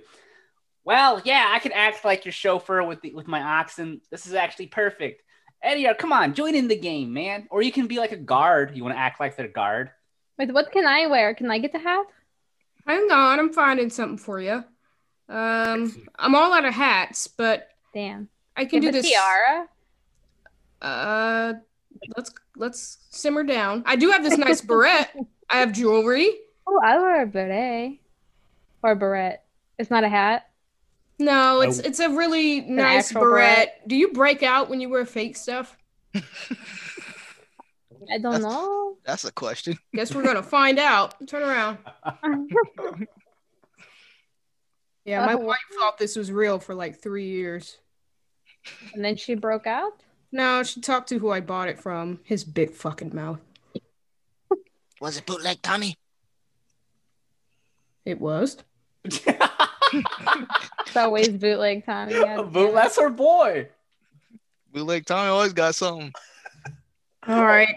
Well, yeah, I could act like your chauffeur with the, with my oxen. This is actually perfect. Eddie, uh, come on, join in the game, man. Or you can be like a guard. You want to act like their guard? Wait, what can I wear? Can I get the hat? Hang on, I'm finding something for you. Um, I'm all out of hats, but Damn. I can Give do a this. tiara. Uh, let's let's simmer down. I do have this nice beret. I have jewelry. Oh, I wear a beret or a beret. It's not a hat. No, it's Oh. it's a really nice actual beret. beret. Do you break out when you wear fake stuff? I don't That's- know. That's a question. Guess we're gonna find out. Turn around. Yeah, my Oh. wife thought this was real for like three years. and then she broke out. No, she talked to who I bought it from. His big fucking mouth. Was it bootleg Tommy? It was. It's always bootleg Tommy. God But damn it. that's her boy. Bootleg Tommy always got something. All right.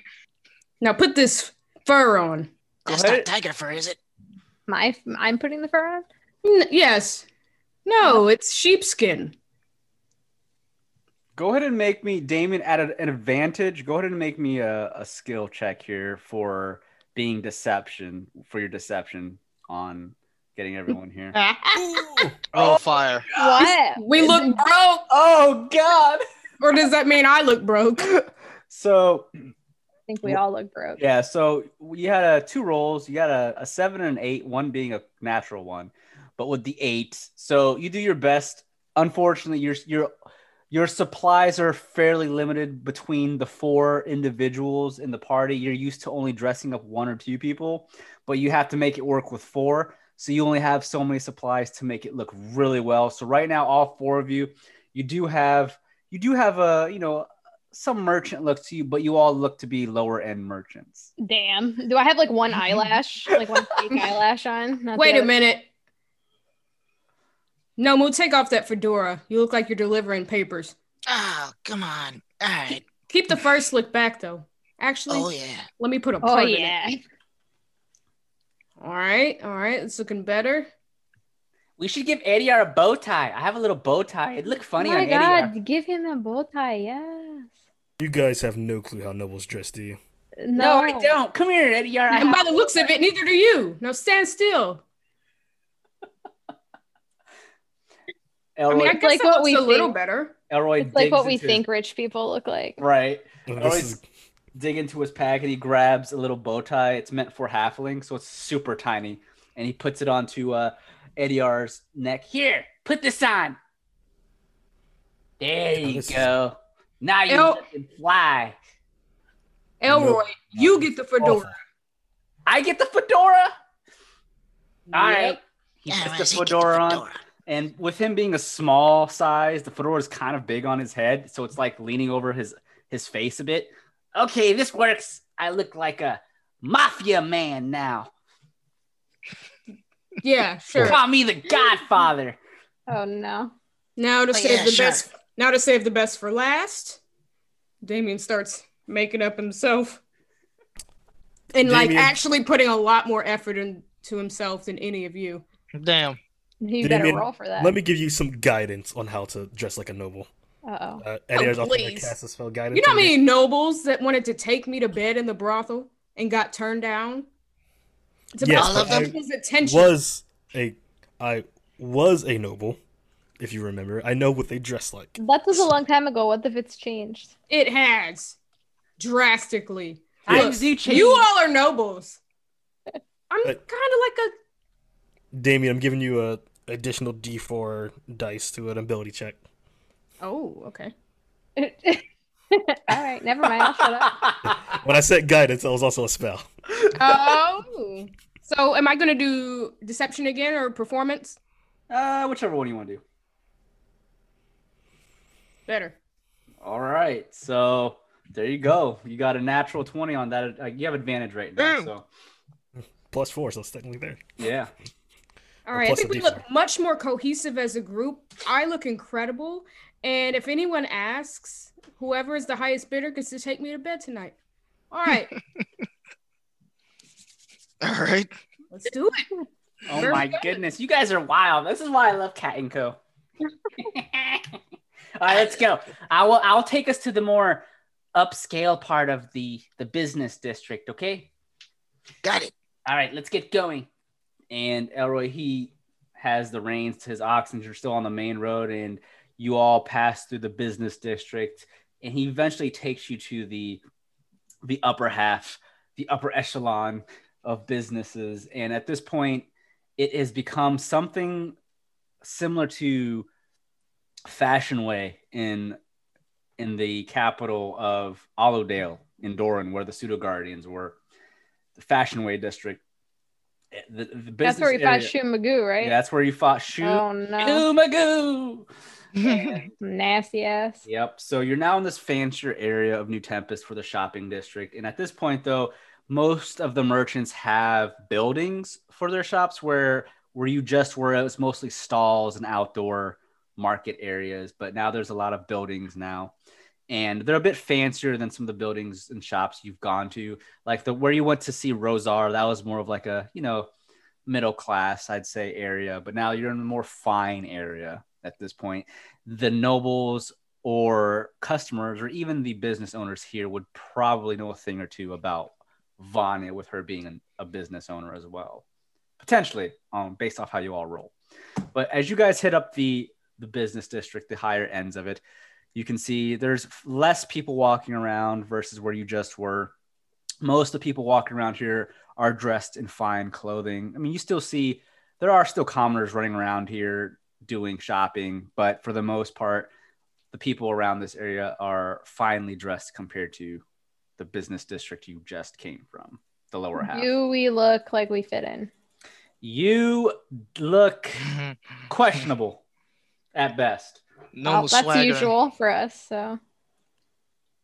Now put this fur on. That's ahead. not tiger fur, is it? My, I'm putting the fur on. N- yes. No, it's sheepskin. Go ahead and make me, Damon, at an advantage. Go ahead and make me a, a skill check here for being deception, for your deception on getting everyone here. Oh, oh, fire. What? we look broke, Oh, God. or does that mean I look broke? So, I think we all look broke. yeah, so you had a, two rolls. You got a, a seven and an eight, one being a natural one. But with the eight, so you do your best. Unfortunately, your your your supplies are fairly limited between the four individuals in the party. You're used to only dressing up one or two people, but you have to make it work with four. So you only have so many supplies to make it look really well. So right now, all four of you, you do have you do have a you know some merchant look to you, but you all look to be lower end merchants. Damn. Do I have like one mm-hmm. eyelash, like one fake eyelash on? Not Wait a other? minute. No, Moo, take off that fedora. You look like you're delivering papers. Oh, come on. All right. Keep the fur slick back though. Actually, Oh yeah. let me put a Oh part in it. yeah. All right, all right. It's looking better. We should give Ediar a bow tie. I have a little bow tie. It'd look Oh funny my on Ediar. god, give him a bow tie, yes. You guys have no clue how nobles dressed, do you? No, I don't. Come here, Ediar. I And by the looks of it, neither do you. Now stand still. I mean, I guess like that what looks we a little think. better. Elroy It's like what we into his- think rich people look like. right. This Elroy's is dig into his pack and he grabs a little bow tie. It's meant for halfling, so it's super tiny, and he puts it onto uh, Eddie R's neck. Here, put this on. There you this is- go. Now you El- can fly. Elroy, you get the fedora. awful. I get the fedora. All Yep. right. He Yeah, puts the so you get fedora on. Fedora. And with him being a small size, the fedora is kind of big on his head, so it's like leaning over his his face a bit. Okay, this works. I look like a mafia man now. Yeah, sure. Call me the Godfather. Oh no. Now to Oh, save yeah, the sure. best. Now to save the best for last. Damien starts making up himself, and like actually putting a lot more effort into himself than any of you. Damn. You Damien, better roll for that. Let me give you some guidance on how to dress like a noble. Uh oh. Uh, Eddie Oh, is offering to please. cast a spell guidance. You know how on many nobles that wanted to take me to bed in the brothel and got turned down? It's about Yes, All of the them? people's attention. was a I was a noble, if you remember. I know what they dress like. That was a long time ago. What if it's changed? It has drastically. Times do change. You all are nobles. I'm kind of like a. Damien, I'm giving you a additional D4 dice to an ability check. Oh, okay. All right, never mind. I'll shut up. When I said guidance, that was also a spell. Oh. So, am I going to do deception again or performance? Uh, whichever one you want to do. Better. All right. So there you go. You got a natural 20 on that. Uh, you have advantage right now. Boom. So Plus four, so it's technically there. yeah. All Or right. I think a we look much more cohesive as a group. I look incredible. And if anyone asks, whoever is the highest bidder gets to take me to bed tonight. All right. All right. let's do it. Oh Where my goodness, you guys are wild. This is why I love Cat and Co. All right, let's go. I will. I'll take us to the more upscale part of the the business district. Okay. Got it. All right, let's get going. And Elroy, he has the reins to his oxen. You're still on the main road, and you all pass through the business district. And he eventually takes you to the the upper half, the upper echelon of businesses. And at this point, it has become something similar to Fashion Way in in the capital of Allowdale in Doran, where the pseudo guardians were. The Fashion Way district. The, the business That's where we fought area- Shoo Magoo, right? Yeah, that's where you fought Shoot. Oh no. Magoo. And- Nasty ass. Yep. So you're now in this fancier area of New Tempest for the shopping district. And at this point, though, most of the merchants have buildings for their shops where where you just were, it was mostly stalls and outdoor market areas. But now there's a lot of buildings now. And they're a bit fancier than some of the buildings and shops you've gone to. Like the where you went to see Rosar, that was more of like a, you know, middle class, I'd say, area. But now you're in a more fine area at this point. The nobles or customers or even the business owners here would probably know a thing or two about Vanya with her being an, a business owner as well. Potentially, um, based off how you all roll. But as you guys hit up the the business district, the higher ends of it, you can see there's less people walking around versus where you just were. Most of the people walking around here are dressed in fine clothing. I mean, you still see there are still commoners running around here doing shopping, but for the most part, the people around this area are finely dressed compared to the business district you just came from, the lower half. Do we look like we fit in? You look questionable at best. No Well, that's swagger. usual for us. So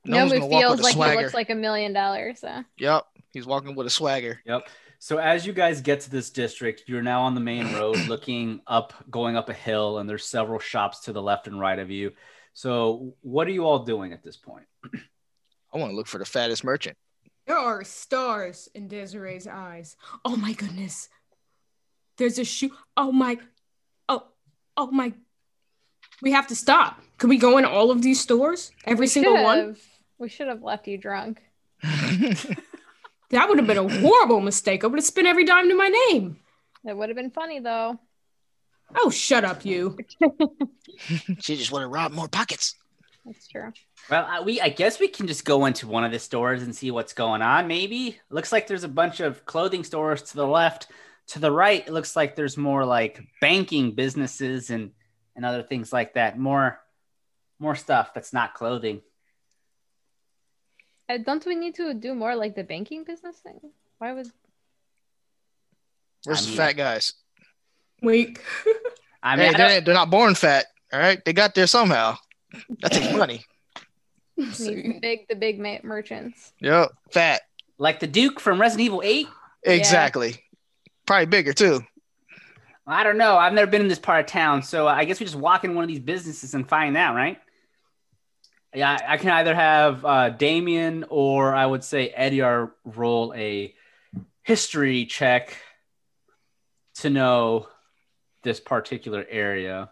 No one's Nomu gonna walk feels with a like he looks like a million dollars. So Yep. He's walking with a swagger. Yep. So as you guys get to this district, you're now on the main road looking up, going up a hill, and there's several shops to the left and right of you. So what are you all doing at this point? I want to look for the fattest merchant. There are stars in Desiree's eyes. Oh my goodness. There's a shoe. Oh my. Oh, oh my. We have to stop. Can we go in all of these stores? Every we single one? should've- We should have left you drunk. That would have been a horrible mistake. I would have spent every dime to my name. That would have been funny though. Oh, shut up, you. She just want to rob more pockets. That's true. Well, uh, we I guess we can just go into one of the stores and see what's going on. Maybe looks like there's a bunch of clothing stores to the left. To the right, it looks like there's more like banking businesses and and other things like that. More more stuff that's not clothing. Uh, don't we need to do more like the banking business thing? Why would Where's I the fat guys? Weak. I mean, Hey, I they're, they're not born fat. All right, they got there somehow. That takes money. need the big the big ma- merchants? Yep, fat. like the Duke from Resident Evil 8. Exactly. Probably bigger too. I don't know. I've never been in this part of town, so I guess we just walk in one of these businesses and find out, right? Yeah, I can either have uh, Damien or I would say Eddie Ediar roll a history check to know this particular area.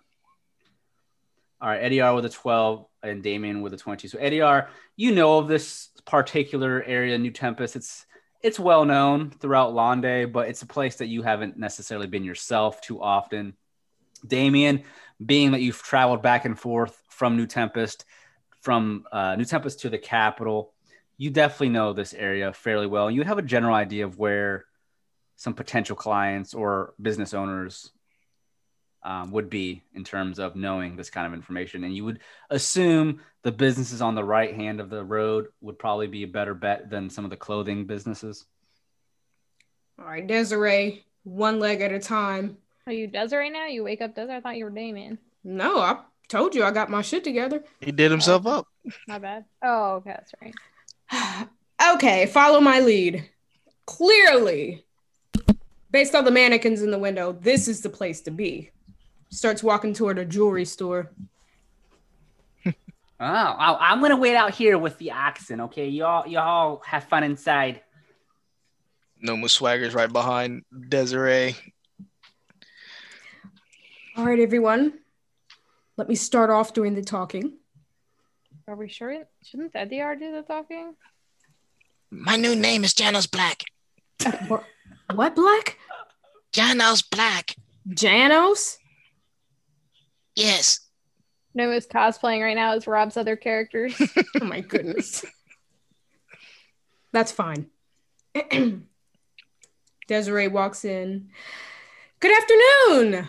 All right, Ediar with a 12 and Damien with a 20. So Ediar, you know of this particular area, New Tempest. It's it's well known throughout Londe, but it's a place that you haven't necessarily been yourself too often. Damien, being that you've traveled back and forth from New Tempest, from uh, New Tempest to the capital, you definitely know this area fairly well. You have a general idea of where some potential clients or business owners um, would be in terms of knowing this kind of information. And you would assume the businesses on the right hand of the road would probably be a better bet than some of the clothing businesses. All right, Desiree, one leg at a time. Are you Desiree now? You wake up Desiree? I thought you were Damon. No, I told you I got my shit together. He did himself oh, up. My bad. Oh, okay, that's right. okay, follow my lead. Clearly, based on the mannequins in the window, this is the place to be. Starts walking toward a jewelry store. Oh, I- I'm gonna wait out here with the oxen. Okay, y'all, y'all have fun inside. Nomu Swagger's right behind Desiree. All right, everyone. Let me start off doing the talking. Are we sure? Shouldn't Ediar do the talking? My new name is Janos Black. What, what Black? Janos Black. Janos? Yes. No, is cosplaying right now as Rob's other characters. Oh my goodness. That's fine. Desiree walks in. Good afternoon.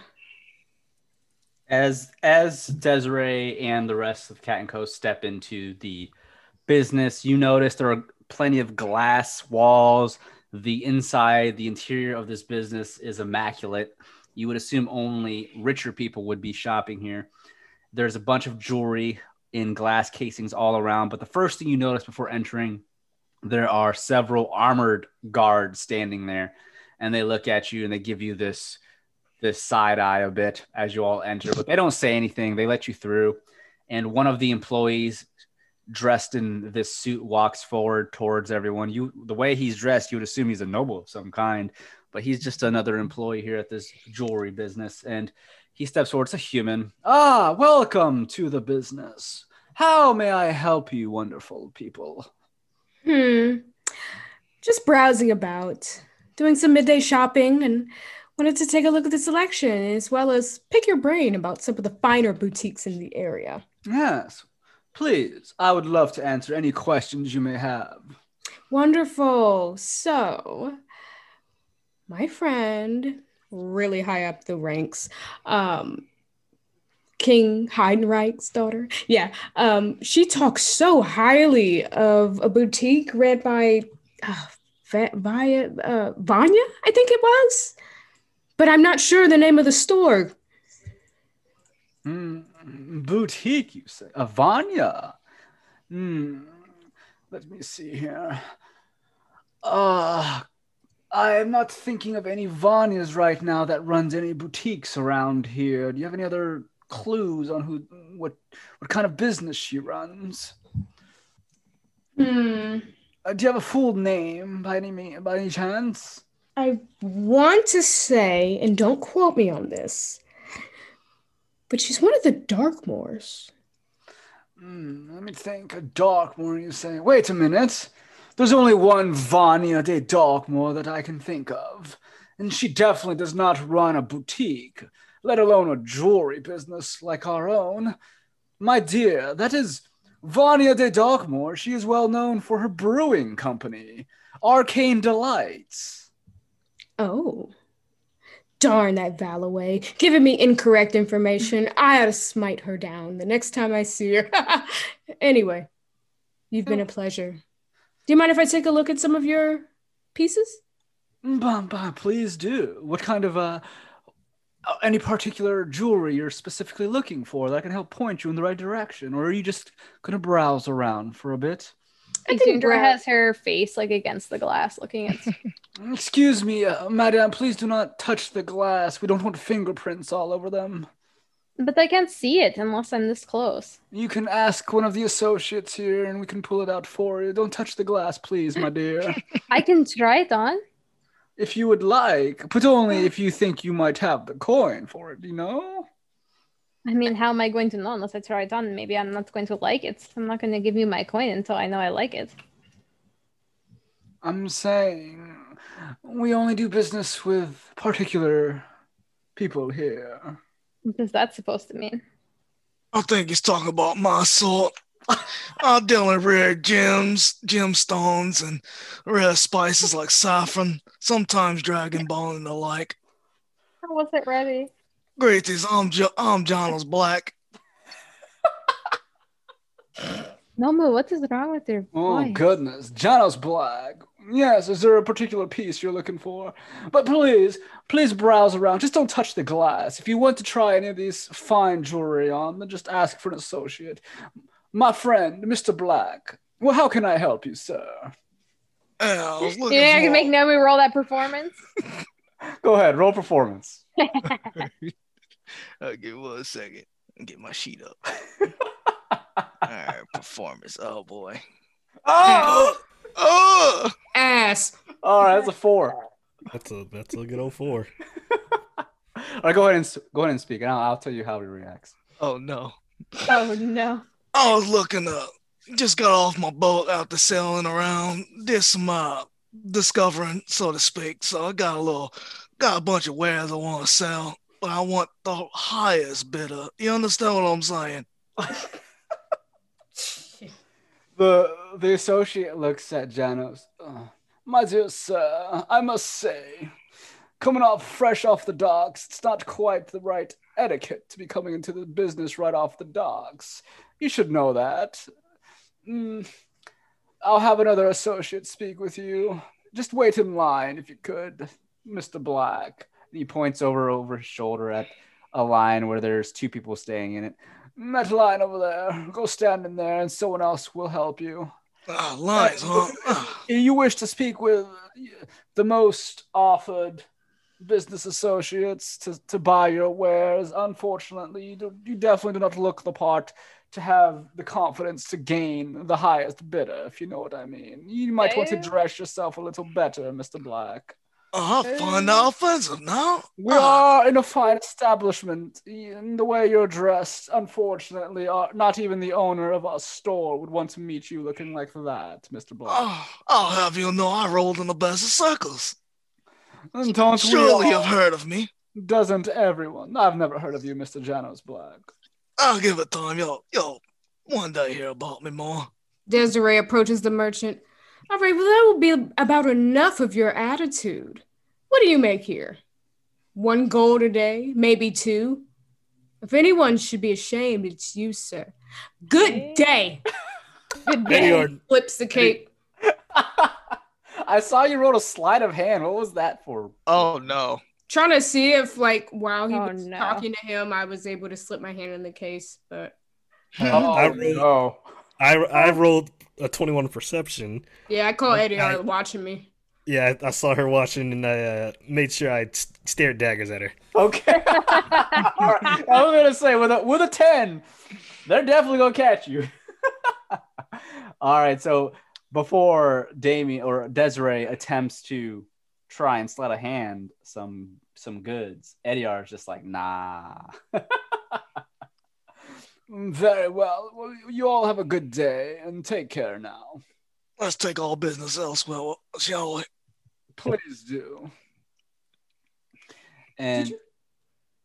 as as Desiree and the rest of Cat and Co step into the business, you notice there are plenty of glass walls. The inside, the interior of this business is immaculate. You would assume only richer people would be shopping here. There's a bunch of jewelry in glass casings all around, but the first thing you notice before entering, there are several armored guards standing there, and they look at you and they give you this this side eye a bit as you all enter, but they don't say anything. They let you through. And one of the employees dressed in this suit walks forward towards everyone. You the way he's dressed, you would assume he's a noble of some kind, but he's just another employee here at this jewelry business. And he steps forward. It's a human. Ah, welcome to the business. How may I help you, wonderful people? Hmm. Just browsing about, doing some midday shopping, and wanted to take a look at the selection as well as pick your brain about some of the finer boutiques in the area. Yes, please. I would love to answer any questions you may have. Wonderful. So, my friend, really high up the ranks, um, King Heidenreich's daughter. Yeah, um, she talks so highly of a boutique read by uh, Via, uh, Vanya, I think it was, but I'm not sure the name of the store. Mm, boutique, you say? Avanya. Hmm. Let me see here. Uh, I am not thinking of any Vanyas right now that runs any boutiques around here. Do you have any other clues on who, what, what kind of business she runs? Hmm. Uh, do you have a full name by any me- by any chance? I want to say, and don't quote me on this, but she's one of the Darkmoors. Hmm, let me think. A Darkmoor, you say? Wait a minute. There's only one Vanya de Darkmoor that I can think of, and she definitely does not run a boutique. let alone a jewelry business like our own. My dear, that is Vanya de Darkmoor. She is well known for her brewing company, Arcane Delights. Oh. Darn that Valaway. Giving me incorrect information. I ought to smite her down the next time I see her. anyway, you've been oh. a pleasure. Do you mind if I take a look at some of your pieces? Bah, bah, please do. What kind of uh, uh, any particular jewelry you're specifically looking for that can help point you in the right direction, or are you just gonna browse around for a bit? I think Isundra Brad- has her face like against the glass, looking at. Excuse me, uh, madam. Please do not touch the glass. We don't want fingerprints all over them. But I can't see it unless I'm this close. You can ask one of the associates here, and we can pull it out for you. Don't touch the glass, please, my dear. I can try it on. if you would like, but only if you think you might have the coin for it. You know. I mean, how am I going to know unless I try it on? Maybe I'm not going to like it. I'm not going to give you my coin until I know I like it. I'm saying we only do business with particular people here. What is that supposed to mean? I think he's talking about my sort. I deal in rare gems, gemstones, and rare spices like saffron, sometimes dragon bone and the like. How was it ready? Greetings, I'm jo- I'm John's Black. Nomu, what is wrong with your Oh voice? goodness, Janos Black. Yes, is there a particular piece you're looking for? But please, please browse around. Just don't touch the glass. If you want to try any of these fine jewelry on, then just ask for an associate. My friend, Mr. Black. Well, how can I help you, sir? Yeah, I was You think I can for- make Nomu roll that performance? Go ahead, roll performance. I'll give me one second. Get my sheet up. All right, performance. Oh boy. Oh! Oh, Ass. All right, that's a four. That's a that's a good old four. All right, go ahead and go ahead and speak, and I'll, I'll tell you how he reacts. oh no. oh no. I was looking up. Just got off my boat out to sailing around. Did some uh, discovering, so to speak. So I got a little, got a bunch of wares I want to sell, but I want the highest bidder. You understand what I'm saying? The the associate looks at Janos. "Uh, my dear sir, I must say, coming off fresh off the docks, it's not quite the right etiquette to be coming into the business right off the docks. You should know that. Mm, I'll have another associate speak with you. Just wait in line if you could, Mr. Black. He points over over his shoulder at a line where there's two people staying in it. That line over there. Go stand in there, and someone else will help you. Ah, lines, huh? Ah, You wish to speak with the most offered business associates to, to buy your wares. Unfortunately, you, do, you definitely do not look the part to have the confidence to gain the highest bidder, if you know what I mean. You might want to dress yourself a little better, Mr. Black. I find that offensive now. We Ah, are in a fine establishment. In the way you're dressed, unfortunately, uh, not even the owner of our store would want to meet you looking like that, Mr. Black. oh, I'll have you know I rolled in the best of circles. And don't Surely you've heard of me. Doesn't everyone? I've never heard of you, Mr. Janos Black. I'll give it time. Yo, yo, one day hear about me more. Desiree approaches the merchant. All right, well, that will be about enough of your attitude. What do you make here? One gold a day, maybe two. If anyone should be ashamed, it's you, sir. Good day. Good day. are. Flips the cape. I saw you wrote a sleight of hand. What was that for? Oh no. Trying to see if, like, while he Oh, was no. talking to him, I was able to slip my hand in the case. But Oh, I rolled no. I, I rolled a twenty one perception. yeah, I call Eddie I- watching me. Yeah, I, I saw her watching, and I uh, made sure I s- stared daggers at her. Okay. All right. I was gonna say with a with a ten, they're definitely gonna catch you. All right. So before Damien or Desiree attempts to try and sleight a hand some some goods, Ediar is just like, nah. Mm, very well. Well, you all have a good day and take care now. Let's take all business elsewhere, shall we? Please do. And you-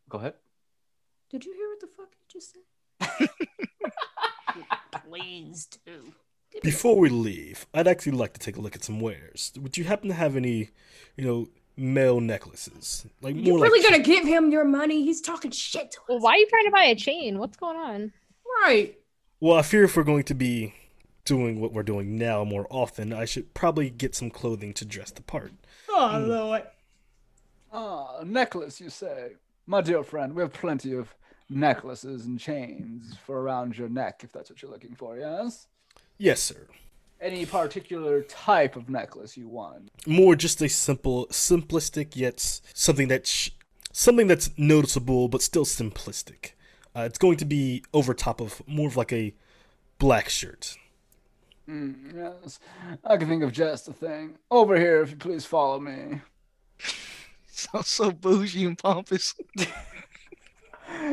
go ahead. Did you hear what the fuck you just said? Please do. Before we leave, I'd actually like to take a look at some wares. Would you happen to have any, you know, male necklaces? Like You're really like gonna give him your money? He's talking shit to us. Well, why are you trying to buy a chain? What's going on? Right. Well, I fear if we're going to be doing what we're doing now more often, I should probably get some clothing to dress the part. Oh lord. Ah, necklace, you say? My dear friend, we have plenty of necklaces and chains for around your neck, if that's what you're looking for, yes? Yes, sir. Any particular type of necklace you want? More just a simple, simplistic yet something that sh- something that's noticeable but still simplistic. Uh, it's going to be over top of more of like a black shirt. Mm, yes, I can think of just a thing. Over here, if you please follow me. Sounds so bougie and pompous.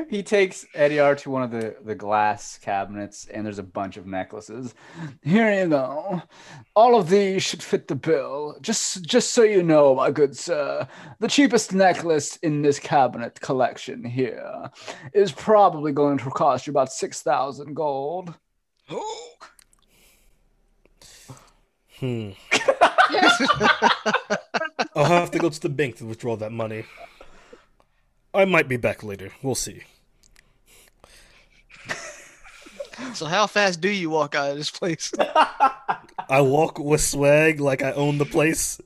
He takes Ediar to one of the, the glass cabinets, and there's a bunch of necklaces. Here you go. All of these should fit the bill. Just just so you know, my good sir, the cheapest necklace in this cabinet collection here is probably going to cost you about six thousand gold. Oh, Hmm. I'll have to go to the bank to withdraw that money. I might be back later. We'll see. so how fast do you walk out of this place? I walk with swag like I own the place,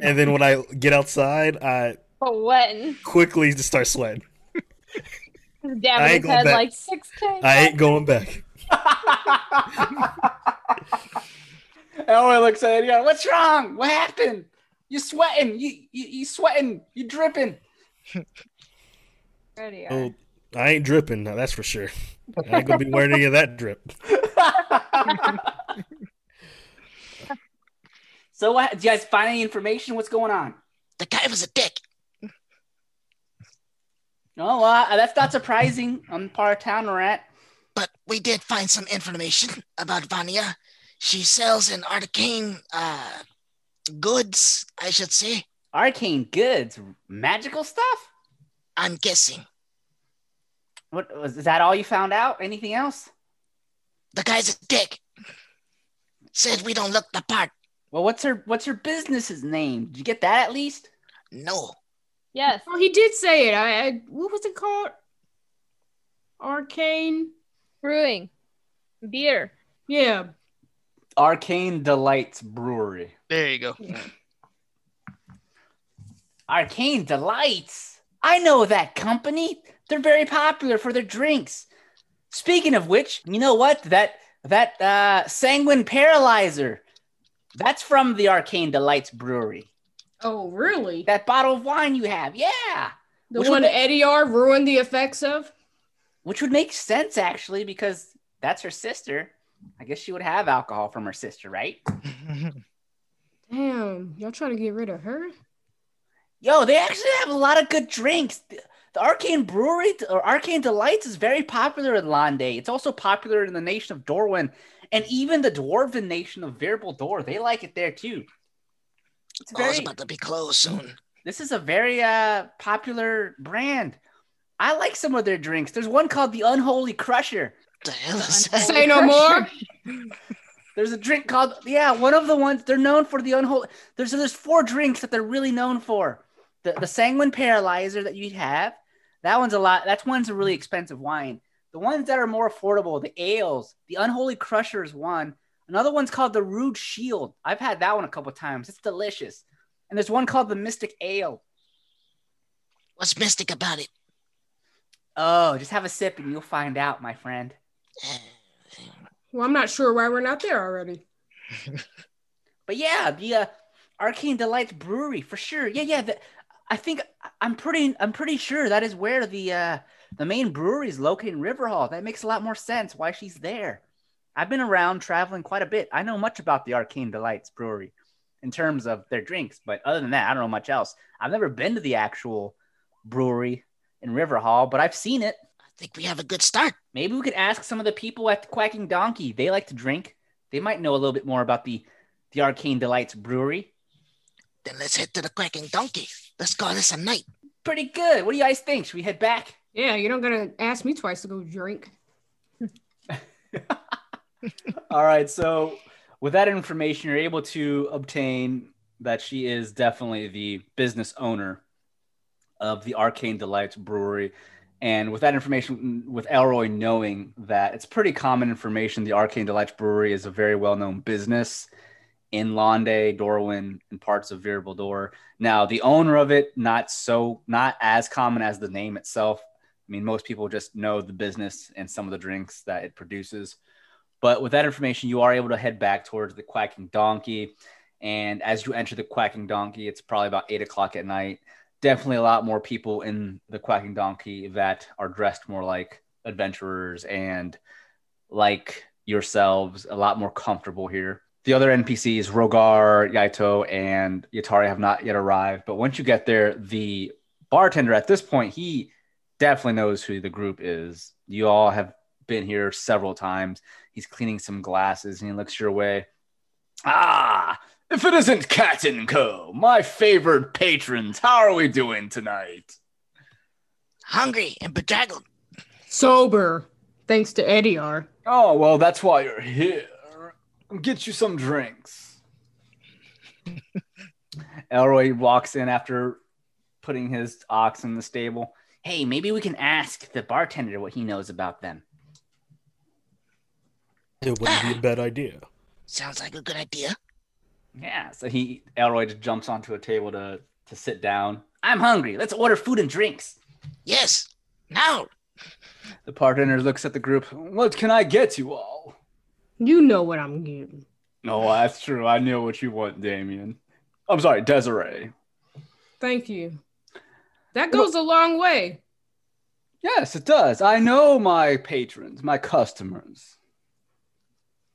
and then when I get outside, I when? quickly just start sweating. I Damn ain't going head back. like 6k. I ain't going back. Elroy looks at Ediar. What's wrong? What happened? You sweating? You you, you sweating? You dripping? Ready, are. Oh, I ain't dripping. now, That's for sure. I ain't gonna be wearing any of that drip. So, what? Did you guys find any information? What's going on? The guy was a dick. Oh, uh, that's not surprising on the part of town we're at. But we did find some information about Vanya. She sells an arcane uh, goods, I should say. Arcane goods, magical stuff. I'm guessing. What was that? All you found out? Anything else? The guy's a dick. Said we don't look the part. Well, what's her what's her business's name? Did you get that at least? No. Yes. Well, he did say it. I, I what was it called? Arcane. Brewing. Beer. Yeah. Arcane Delights Brewery. There you go. Arcane Delights. I know that company. They're very popular for their drinks. Speaking of which, you know what? That that uh, Sanguine Paralyzer. That's from the Arcane Delights Brewery. Oh, really? That bottle of wine you have, yeah. The Which one one- Ediar ruined the effects of? Which would make sense actually because that's her sister. I guess she would have alcohol from her sister, right? Damn, y'all trying to get rid of her? Yo, they actually have a lot of good drinks. The, the Arcane Brewery or Arcane Delights is very popular in Lande. It's also popular in the nation of Dorwin and even the dwarven nation of Variable Door. They like it there too. It's Oh, it's about to be closed soon. this is a very uh, popular brand. I like some of their drinks. There's one called the Unholy Crusher. The hell is that? Say no more. There's a drink called yeah, one of the ones they're known for the unholy. There's there's four drinks that they're really known for. The the sanguine paralyzer that you'd have, that one's a lot. That one's a really expensive wine. The ones that are more affordable, the ales, the unholy crusher is one. Another one's called the rude shield. I've had that one a couple times. It's delicious. And there's one called the mystic ale. What's mystic about it? Oh, just have a sip and you'll find out, my friend. Well, I'm not sure why we're not there already. But yeah, the uh, Arcane Delights Brewery for sure. Yeah, yeah. The, I think I'm pretty. I'm pretty sure that is where the uh, the main brewery is located in Riverhall. That makes a lot more sense why she's there. I've been around traveling quite a bit. I know much about the Arcane Delights Brewery in terms of their drinks, but other than that, I don't know much else. I've never been to the actual brewery in Riverhall, but I've seen it. I think we have a good start. Maybe we could ask some of the people at the Quacking Donkey. They like to drink. They might know a little bit more about the the Arcane Delights Brewery. Then let's head to the quacking donkey. Let's call this a night. Pretty good. What do you guys think? Should we head back? Yeah, you're not gonna ask me twice to go drink. All right. So, with that information, you're able to obtain that she is definitely the business owner of the Arcane Delights Brewery. And with that information, with Elroy knowing that it's pretty common information, the Arcane Delights Brewery is a very well known business in Londe, Dorwin, and parts of Vir Door. Now, the owner of it, not so, not as common as the name itself. I mean, most people just know the business and some of the drinks that it produces. But with that information, you are able to head back towards the Quacking Donkey. And as you enter the Quacking Donkey, it's probably about eight o'clock at night. Definitely a lot more people in the Quacking Donkey that are dressed more like adventurers and like yourselves, a lot more comfortable here. The other NPCs, Rogar, Yaito, and Yatari, have not yet arrived. But once you get there, the bartender at this point, he definitely knows who the group is. You all have been here several times. He's cleaning some glasses and he looks your way. Ah, if it isn't Cat and Co., my favorite patrons, how are we doing tonight? Hungry and bedraggled. Sober, thanks to Ediar. Oh, well, that's why you're here. I'll get you some drinks. Elroy walks in after putting his ox in the stable. Hey, maybe we can ask the bartender what he knows about them. It wouldn't be a bad idea. Sounds like a good idea. Yeah, so he Elroy just jumps onto a table to to sit down. I'm hungry. Let's order food and drinks. Yes. Now. The bartender looks at the group. What can I get you all? You know what I'm getting. No, that's true. I know what you want, Damien. I'm sorry, Desiree. Thank you. That goes a long way. Yes, it does. I know my patrons, my customers.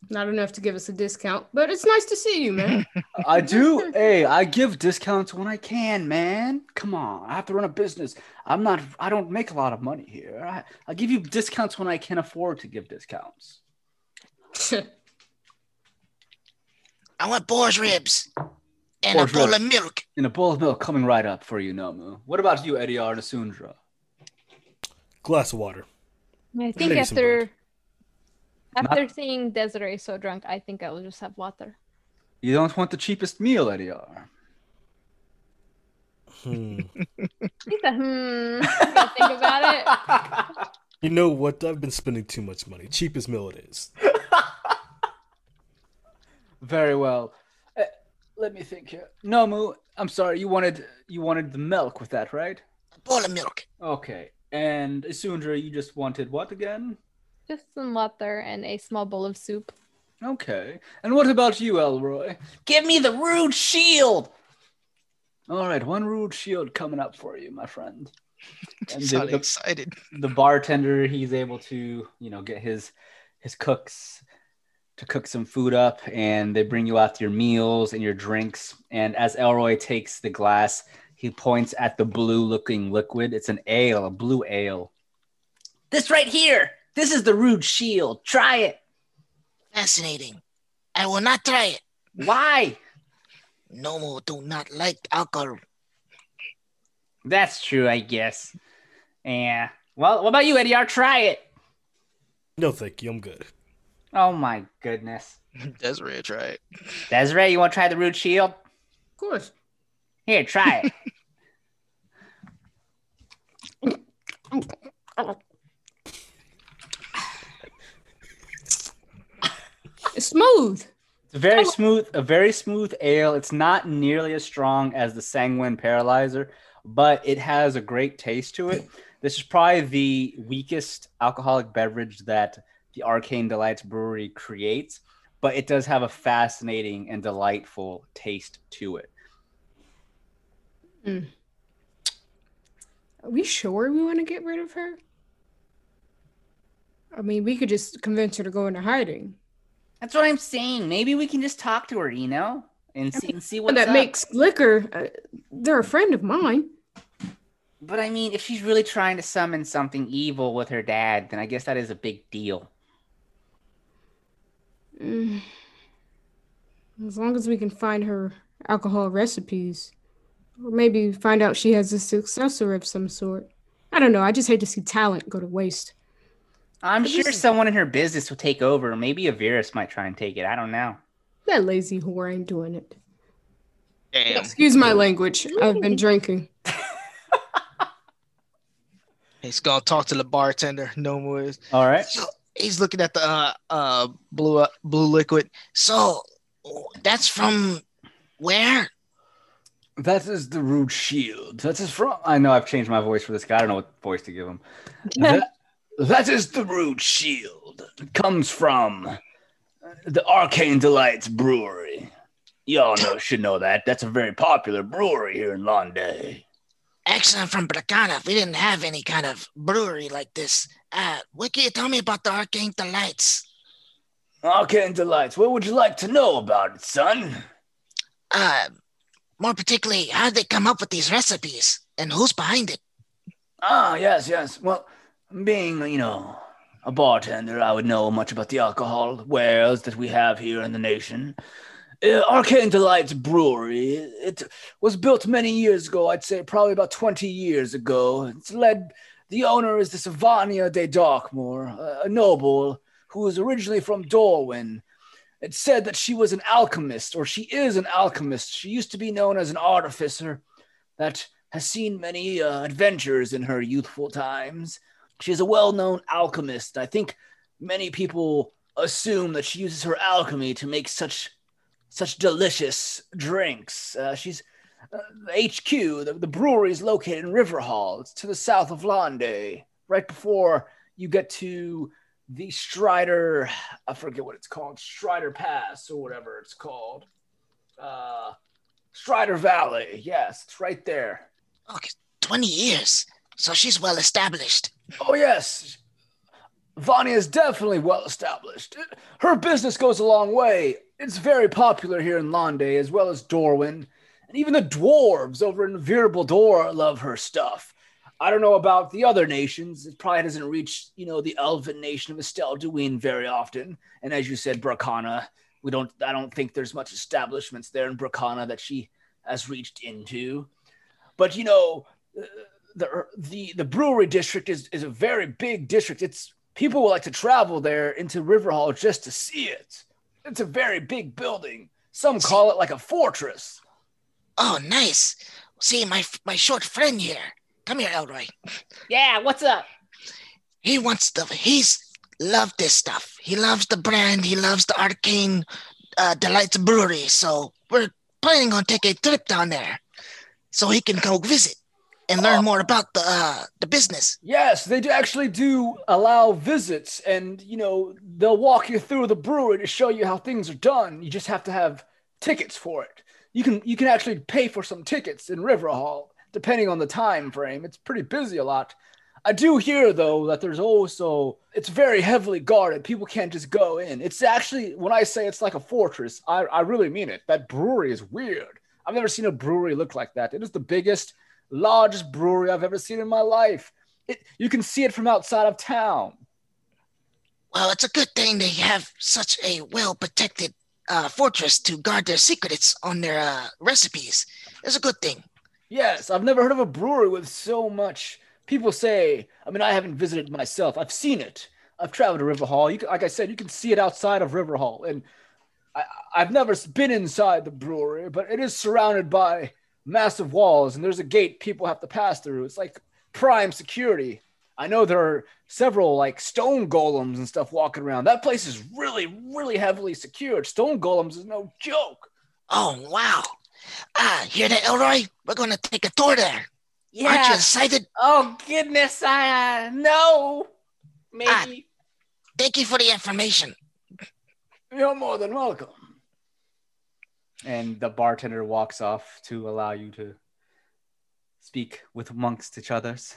Not enough to give us a discount, but it's nice to see you, man. I do. hey, I give discounts when I can, man. Come on, I have to run a business. I'm not. I don't make a lot of money here. I, I give you discounts when I can afford to give discounts. I want boar's ribs and Boar's a bowl ribs. of milk. In a bowl of milk coming right up for you, Nomu. What about you, Eddie Artisundra? Glass of water. I think Maybe some after bread. after seeing Desiree so drunk, I think I will just have water. You don't want the cheapest meal, Ediar. Hmm. He hmm. Think about it. You know what? I've been spending too much money. Cheapest meal it is. Very well. Uh, let me think here. Nomu, I'm sorry. You wanted you wanted the milk with that, right? A bowl of milk. Okay. And Isundra, you just wanted what again? Just some water and a small bowl of soup. Okay. And what about you, Elroy? Give me the rude shield. All right, one rude shield coming up for you, my friend. And the, Sounding the, excited. the bartender, he's able to, you know, get his his cooks to cook some food up, and they bring you out your meals and your drinks. And as Elroy takes the glass, he points at the blue-looking liquid. It's an ale, a blue ale. This right here. This is the rude shield. Try it. Fascinating. I will not try it. Why? No more do not like alcohol. That's true, I guess. Yeah. Well, what about you, Eddie? I'll Try it. No, thank you. I'm good. Oh my goodness. Desiree, try it. Desiree, you want to try the root shield? Of course. Here, try it. It's smooth. It's very oh. smooth, a very smooth ale. It's not nearly as strong as the Sanguine Paralyzer, but it has a great taste to it. This is probably the weakest alcoholic beverage that the Arcane Delights Brewery creates, but it does have a fascinating and delightful taste to it. Are we sure we want to get rid of her? I mean, we could just convince her to go into hiding. That's what I'm saying. Maybe we can just talk to her, you know, and see and see One what's that up. makes liquor. Uh, they're a friend of mine. But I mean, if she's really trying to summon something evil with her dad, then I guess that is a big deal. Mm. As long as we can find her alcohol recipes, or maybe find out she has a successor of some sort. I don't know. I just hate to see talent go to waste. I'm But sure this someone in her business will take over. Maybe Avirus might try and take it. I don't know. That lazy whore ain't doing it. Damn. Excuse my language. I've been drinking. He's gonna talk to the bartender. No more. All right. He's looking at the uh uh blue uh, blue liquid. so that's from where? That is the root Shield. That is from. I know I've changed my voice for this guy. I don't know what voice to give him. that, that is the root Shield. It comes from the Arcane Delights Brewery. Y'all know should know that. That's a very popular brewery here in Londay. I'm from Bracana. We didn't have any kind of brewery like this. Uh, what can you tell me about the Arcane Delights? Arcane Delights. What would you like to know about it, son? Uh, more particularly, how did they come up with these recipes and who's behind it? Ah, yes, yes. Well, being, you know, a bartender, I would know much about the alcohol wares that we have here in the nation. Uh, Arcane Delights Brewery, it was built many years ago, I'd say probably about 20 years ago. It's led, the owner is the Savania de Darkmoor, a- noble who was originally from Dorwyn. It said that she was an alchemist, or she is an alchemist. She used to be known as an artificer that has seen many uh, adventures in her youthful times. She is a well known alchemist. I think many people assume that she uses her alchemy to make such such delicious drinks. Uh, she's HQ, the, the brewery is located in Riverhall. It's to the south of Londe, right before you get to the Strider, I forget what it's called, Strider Pass or whatever it's called. Uh, Strider Valley, yes, it's right there. Okay, 20 years. So she's well established. Oh yes, Vanya is definitely well established. Her business goes a long way. It's very popular here in Londe, as well as Dorwyn, and even the dwarves over in Virable Door love her stuff. I don't know about the other nations. It probably doesn't reach, you know, the elven nation of Estelle Duin very often. And as you said, Bracana, we don't. I don't think there's much establishments there in Bracana that she has reached into. But you know, the the the brewery district is is a very big district. It's people will like to travel there into Riverhall just to see it. It's a very big building. Some call it like a fortress. Oh, nice. See, my my short friend here. Come here, Elroy. Yeah, what's up? He wants the. He's loved this stuff. He loves the brand. He loves the Arcane uh, Delights Brewery. So we're planning on taking a trip down there, so he can go visit and learn more about the uh, the business. Yes, they do actually do allow visits, and you know they'll walk you through the brewery to show you how things are done. You just have to have tickets for it. You can you can actually pay for some tickets in River Hall depending on the time frame. It's pretty busy a lot. I do hear though that there's also it's very heavily guarded. People can't just go in. It's actually when I say it's like a fortress, I, I really mean it. That brewery is weird. I've never seen a brewery look like that. It is the biggest, largest brewery I've ever seen in my life. It, you can see it from outside of town. Well, it's a good thing they have such a well protected uh, fortress to guard their secrets on their uh, recipes. It's a good thing. Yes, I've never heard of a brewery with so much. People say, I mean, I haven't visited myself. I've seen it. I've traveled to Riverhall. You can, like I said, you can see it outside of Riverhall, and I, I've never been inside the brewery, but it is surrounded by massive walls, and there's a gate people have to pass through. It's like prime security. I know there are several like stone golems and stuff walking around. That place is really, really heavily secured. Stone golems is no joke. Oh wow! Ah, hear that, Elroy? We're gonna take a tour there. Yeah. Aren't you excited? Oh goodness, I uh, no. Maybe. Thank you for the information. You're more than welcome. And the bartender walks off to allow you to speak with amongst each others.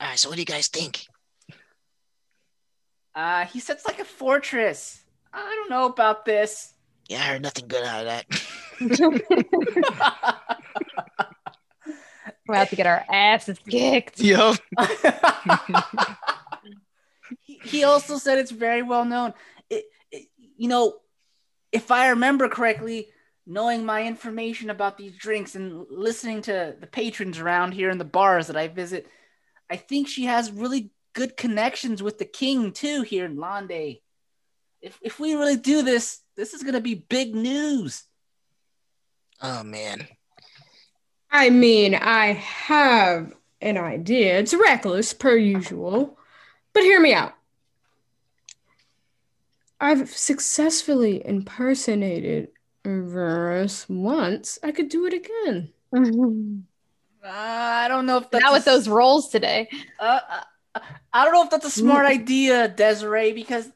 All right, so what do you guys think? Uh, he said it's like a fortress. I don't know about this. Yeah, I heard nothing good out of that. We're about to get our asses kicked. Yup. he, he also said it's very well known. It, it, you know, if I remember correctly, knowing my information about these drinks and listening to the patrons around here in the bars that I visit, I think she has really good connections with the king too here in Londe. If if we really do this, this is gonna be big news. Oh man. I mean, I have an idea. It's reckless, per usual. But hear me out. I've successfully impersonated Verus once. I could do it again. Uh, I don't know if that's Not a with those s- rolls today. Uh, uh, I don't know if that's a smart idea, Desiree, because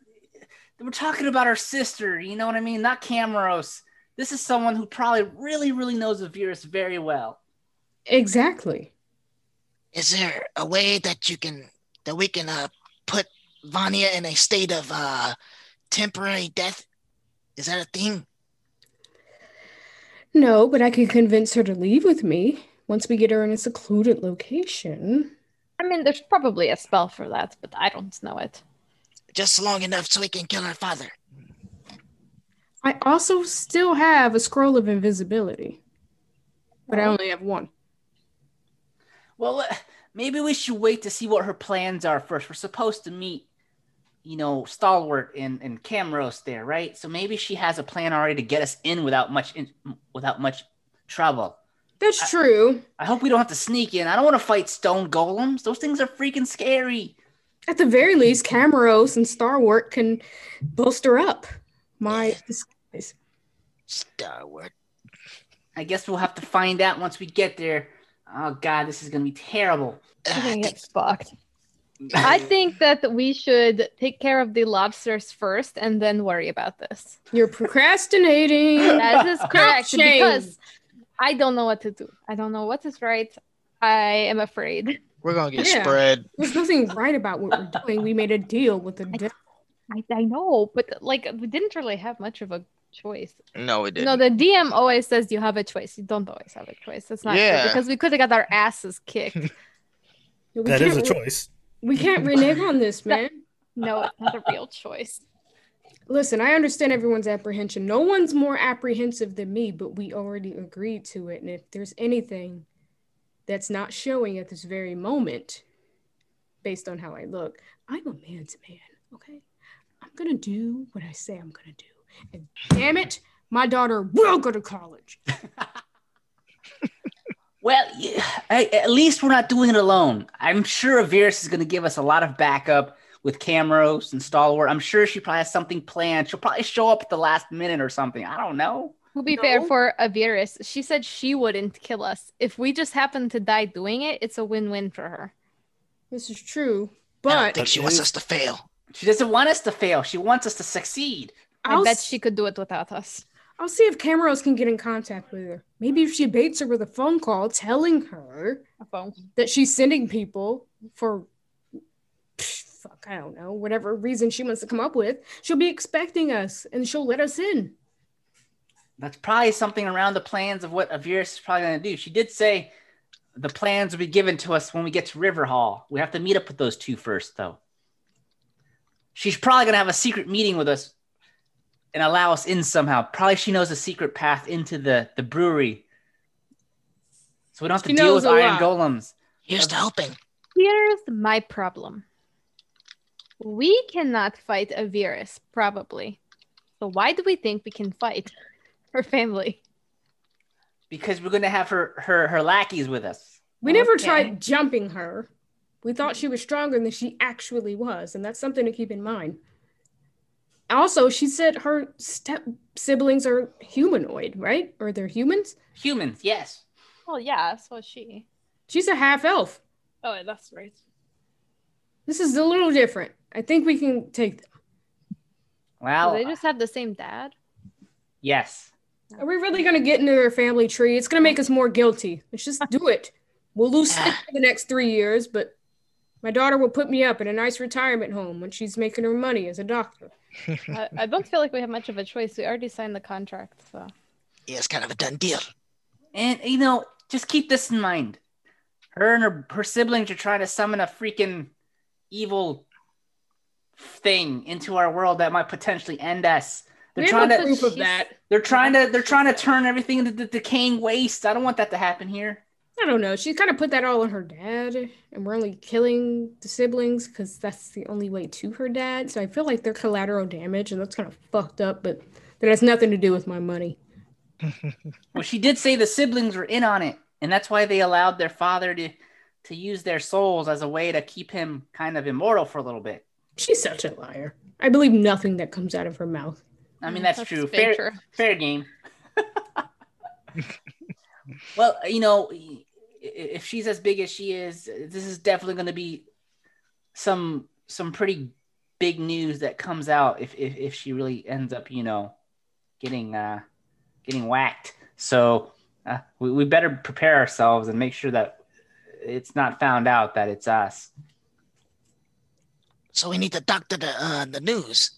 we're talking about our sister. You know what I mean? Not Camrose. This is someone who probably really, really knows the virus very well. Exactly. Is there a way that you can that we can uh put Vanya in a state of uh temporary death? Is that a thing? No, but I can convince her to leave with me once we get her in a secluded location. I mean, there's probably a spell for that, but I don't know it. Just long enough so we can kill her father. I also still have a scroll of invisibility, but I only have one. Well, uh, maybe we should wait to see what her plans are first. We're supposed to meet, you know, Stalwart and, and Camrose there, right? So maybe she has a plan already to get us in without much in, without much trouble. That's true. I hope we don't have to sneak in. I don't want to fight stone golems. Those things are freaking scary. At the very least, Camrose and Starwart can bolster up my disguise. Starward. I guess we'll have to find out once we get there. Oh god, this is gonna be terrible. We're I gonna think get fucked. I think that we should take care of the lobsters first and then worry about this. You're procrastinating. That is correct shame. because I don't know what to do. I don't know what is right. I am afraid. we're gonna get Yeah. spread. There's nothing right about what we're doing. We made a deal with the devil. I, I know, but like we didn't really have much of a choice. No, we didn't. No, the DM always says you have a choice. You don't always have a choice. That's not Yeah. true because we could have got our asses kicked. We That is a can't- choice. We can't renege on this, man. no, it's not a real choice. Listen, I understand everyone's apprehension. No one's more apprehensive than me, but we already agreed to it. And if there's anything that's not showing at this very moment, based on how I look, I'm a man's man, okay? I'm gonna do what I say I'm gonna do. And damn it, my daughter will go to college. Well, yeah, I- at least we're not doing it alone. I'm sure Avirus is gonna give us a lot of backup with Camrose and Stalwart. I'm sure she probably has something planned. She'll probably show up at the last minute or something. I don't know. To be fair, No. for Avirus, she said she wouldn't kill us. If we just happen to die doing it, it's a win-win for her. This is true, but I don't think she wants us to fail. She doesn't want us to fail. She wants us to succeed. I I'll, bet s- she could do it without us. I'll see if Camaros can get in contact with her. Maybe if she baits her with a phone call telling her A phone. that she's sending people for pff, fuck, I don't know, whatever reason she wants to come up with, she'll be expecting us and she'll let us in. That's probably something around the plans of what Avirus is probably gonna do. She did say the plans will be given to us when we get to River Hall. We have to meet up with those two first, though. She's probably gonna have a secret meeting with us and allow us in somehow. Probably she knows a secret path into the, the brewery. So we don't have to She deal knows with a iron lot. golems. Here's to hoping. Here's my problem. We cannot fight Avirus, probably. So why do we think we can fight her family? Because we're gonna have her her her lackeys with us. We never Okay. tried jumping her. We thought she was stronger than she actually was, and that's something to keep in mind. Also, she said her step siblings are humanoid, right? Or they're humans? Humans, yes. Well, yeah, so is she. She's a half elf. Oh, that's right. This is a little different. I think we can take them. Well, Do they just have the same dad? yes. Are we really going to get into their family tree? It's going to make us more guilty. Let's just do it. We'll lose sleep for the next three years, but my daughter will put me up in a nice retirement home when she's making her money as a doctor. I, I don't feel like we have much of a choice. We already signed the contract, so Yeah, it's kind of a done deal. And you know, just keep this in mind. Her and her, her siblings are trying to summon a freaking evil thing into our world that might potentially end us. They're we trying to proof of that. they're trying to they're trying to turn everything into the decaying waste. I don't want that to happen here. I don't know. She kind of put that all on her dad, and we're only killing the siblings because that's the only way to her dad. So I feel like they're collateral damage, and that's kind of fucked up. But that has nothing to do with my money. Well, she did say the siblings were in on it, and that's why they allowed their father to to use their souls as a way to keep him kind of immortal for a little bit. She's such a liar. I believe nothing that comes out of her mouth. I mean, Mm, that's, that's true. Fair, true. fair game. well, you know, if she's as big as she is, this is definitely going to be some some pretty big news that comes out if if, if she really ends up, you know, getting uh getting whacked. So uh, we, we better prepare ourselves and make sure that it's not found out that it's us. So we need to talk to the uh, the news.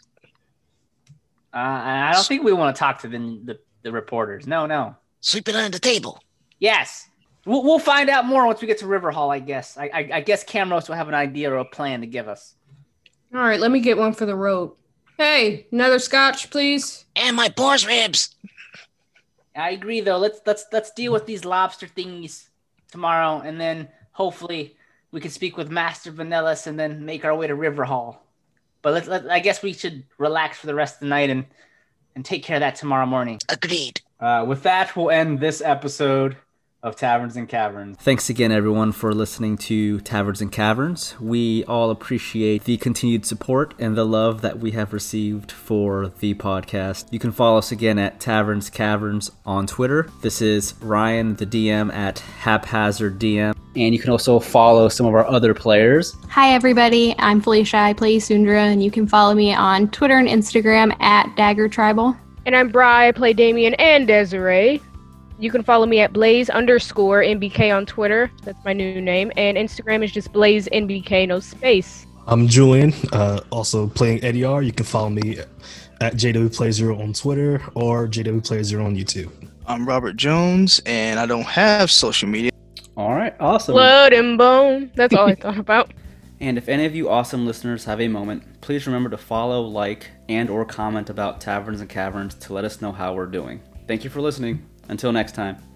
Uh, I don't think we want to talk to the, the the reporters. No, no. Sweep it under the table. Yes. We'll, we'll find out more once we get to River Hall, I guess. I, I, I guess Camrose will have an idea or a plan to give us. All right, let me get one for the road. Hey, another scotch, please. And my boar's ribs. I agree, though. Let's let's let's deal with these lobster thingies tomorrow, and then hopefully we could speak with Master Vanellis, and then make our way to River Hall. But let's let, I guess we should relax for the rest of the night and and take care of that tomorrow morning. Agreed. Uh, with that, we'll end this episode of Taverns and Caverns. Thanks again, everyone, for listening to Taverns and Caverns. We all appreciate the continued support and the love that we have received for the podcast. You can follow us again at Taverns Caverns on Twitter. This is Ryan, the DM, at Haphazard DM. And you can also follow some of our other players. Hi, everybody. I'm Felicia. I play Sundra, and you can follow me on Twitter and Instagram at Dagger Tribal. And I'm Bri. I play Damien and Desiree. You can follow me at Blaze underscore NBK on Twitter. That's my new name. And Instagram is just Blaze NBK, no space. I'm Julian, uh, also playing Ediar. You can follow me at JWPlay0 on Twitter or JWPlay0 on YouTube. I'm Robert Jones, and I don't have social media. All right, awesome. Blood and bone. That's all I thought about. And if any of you awesome listeners have a moment, please remember to follow, like, and or comment about Taverns and Caverns to let us know how we're doing. Thank you for listening. Until next time.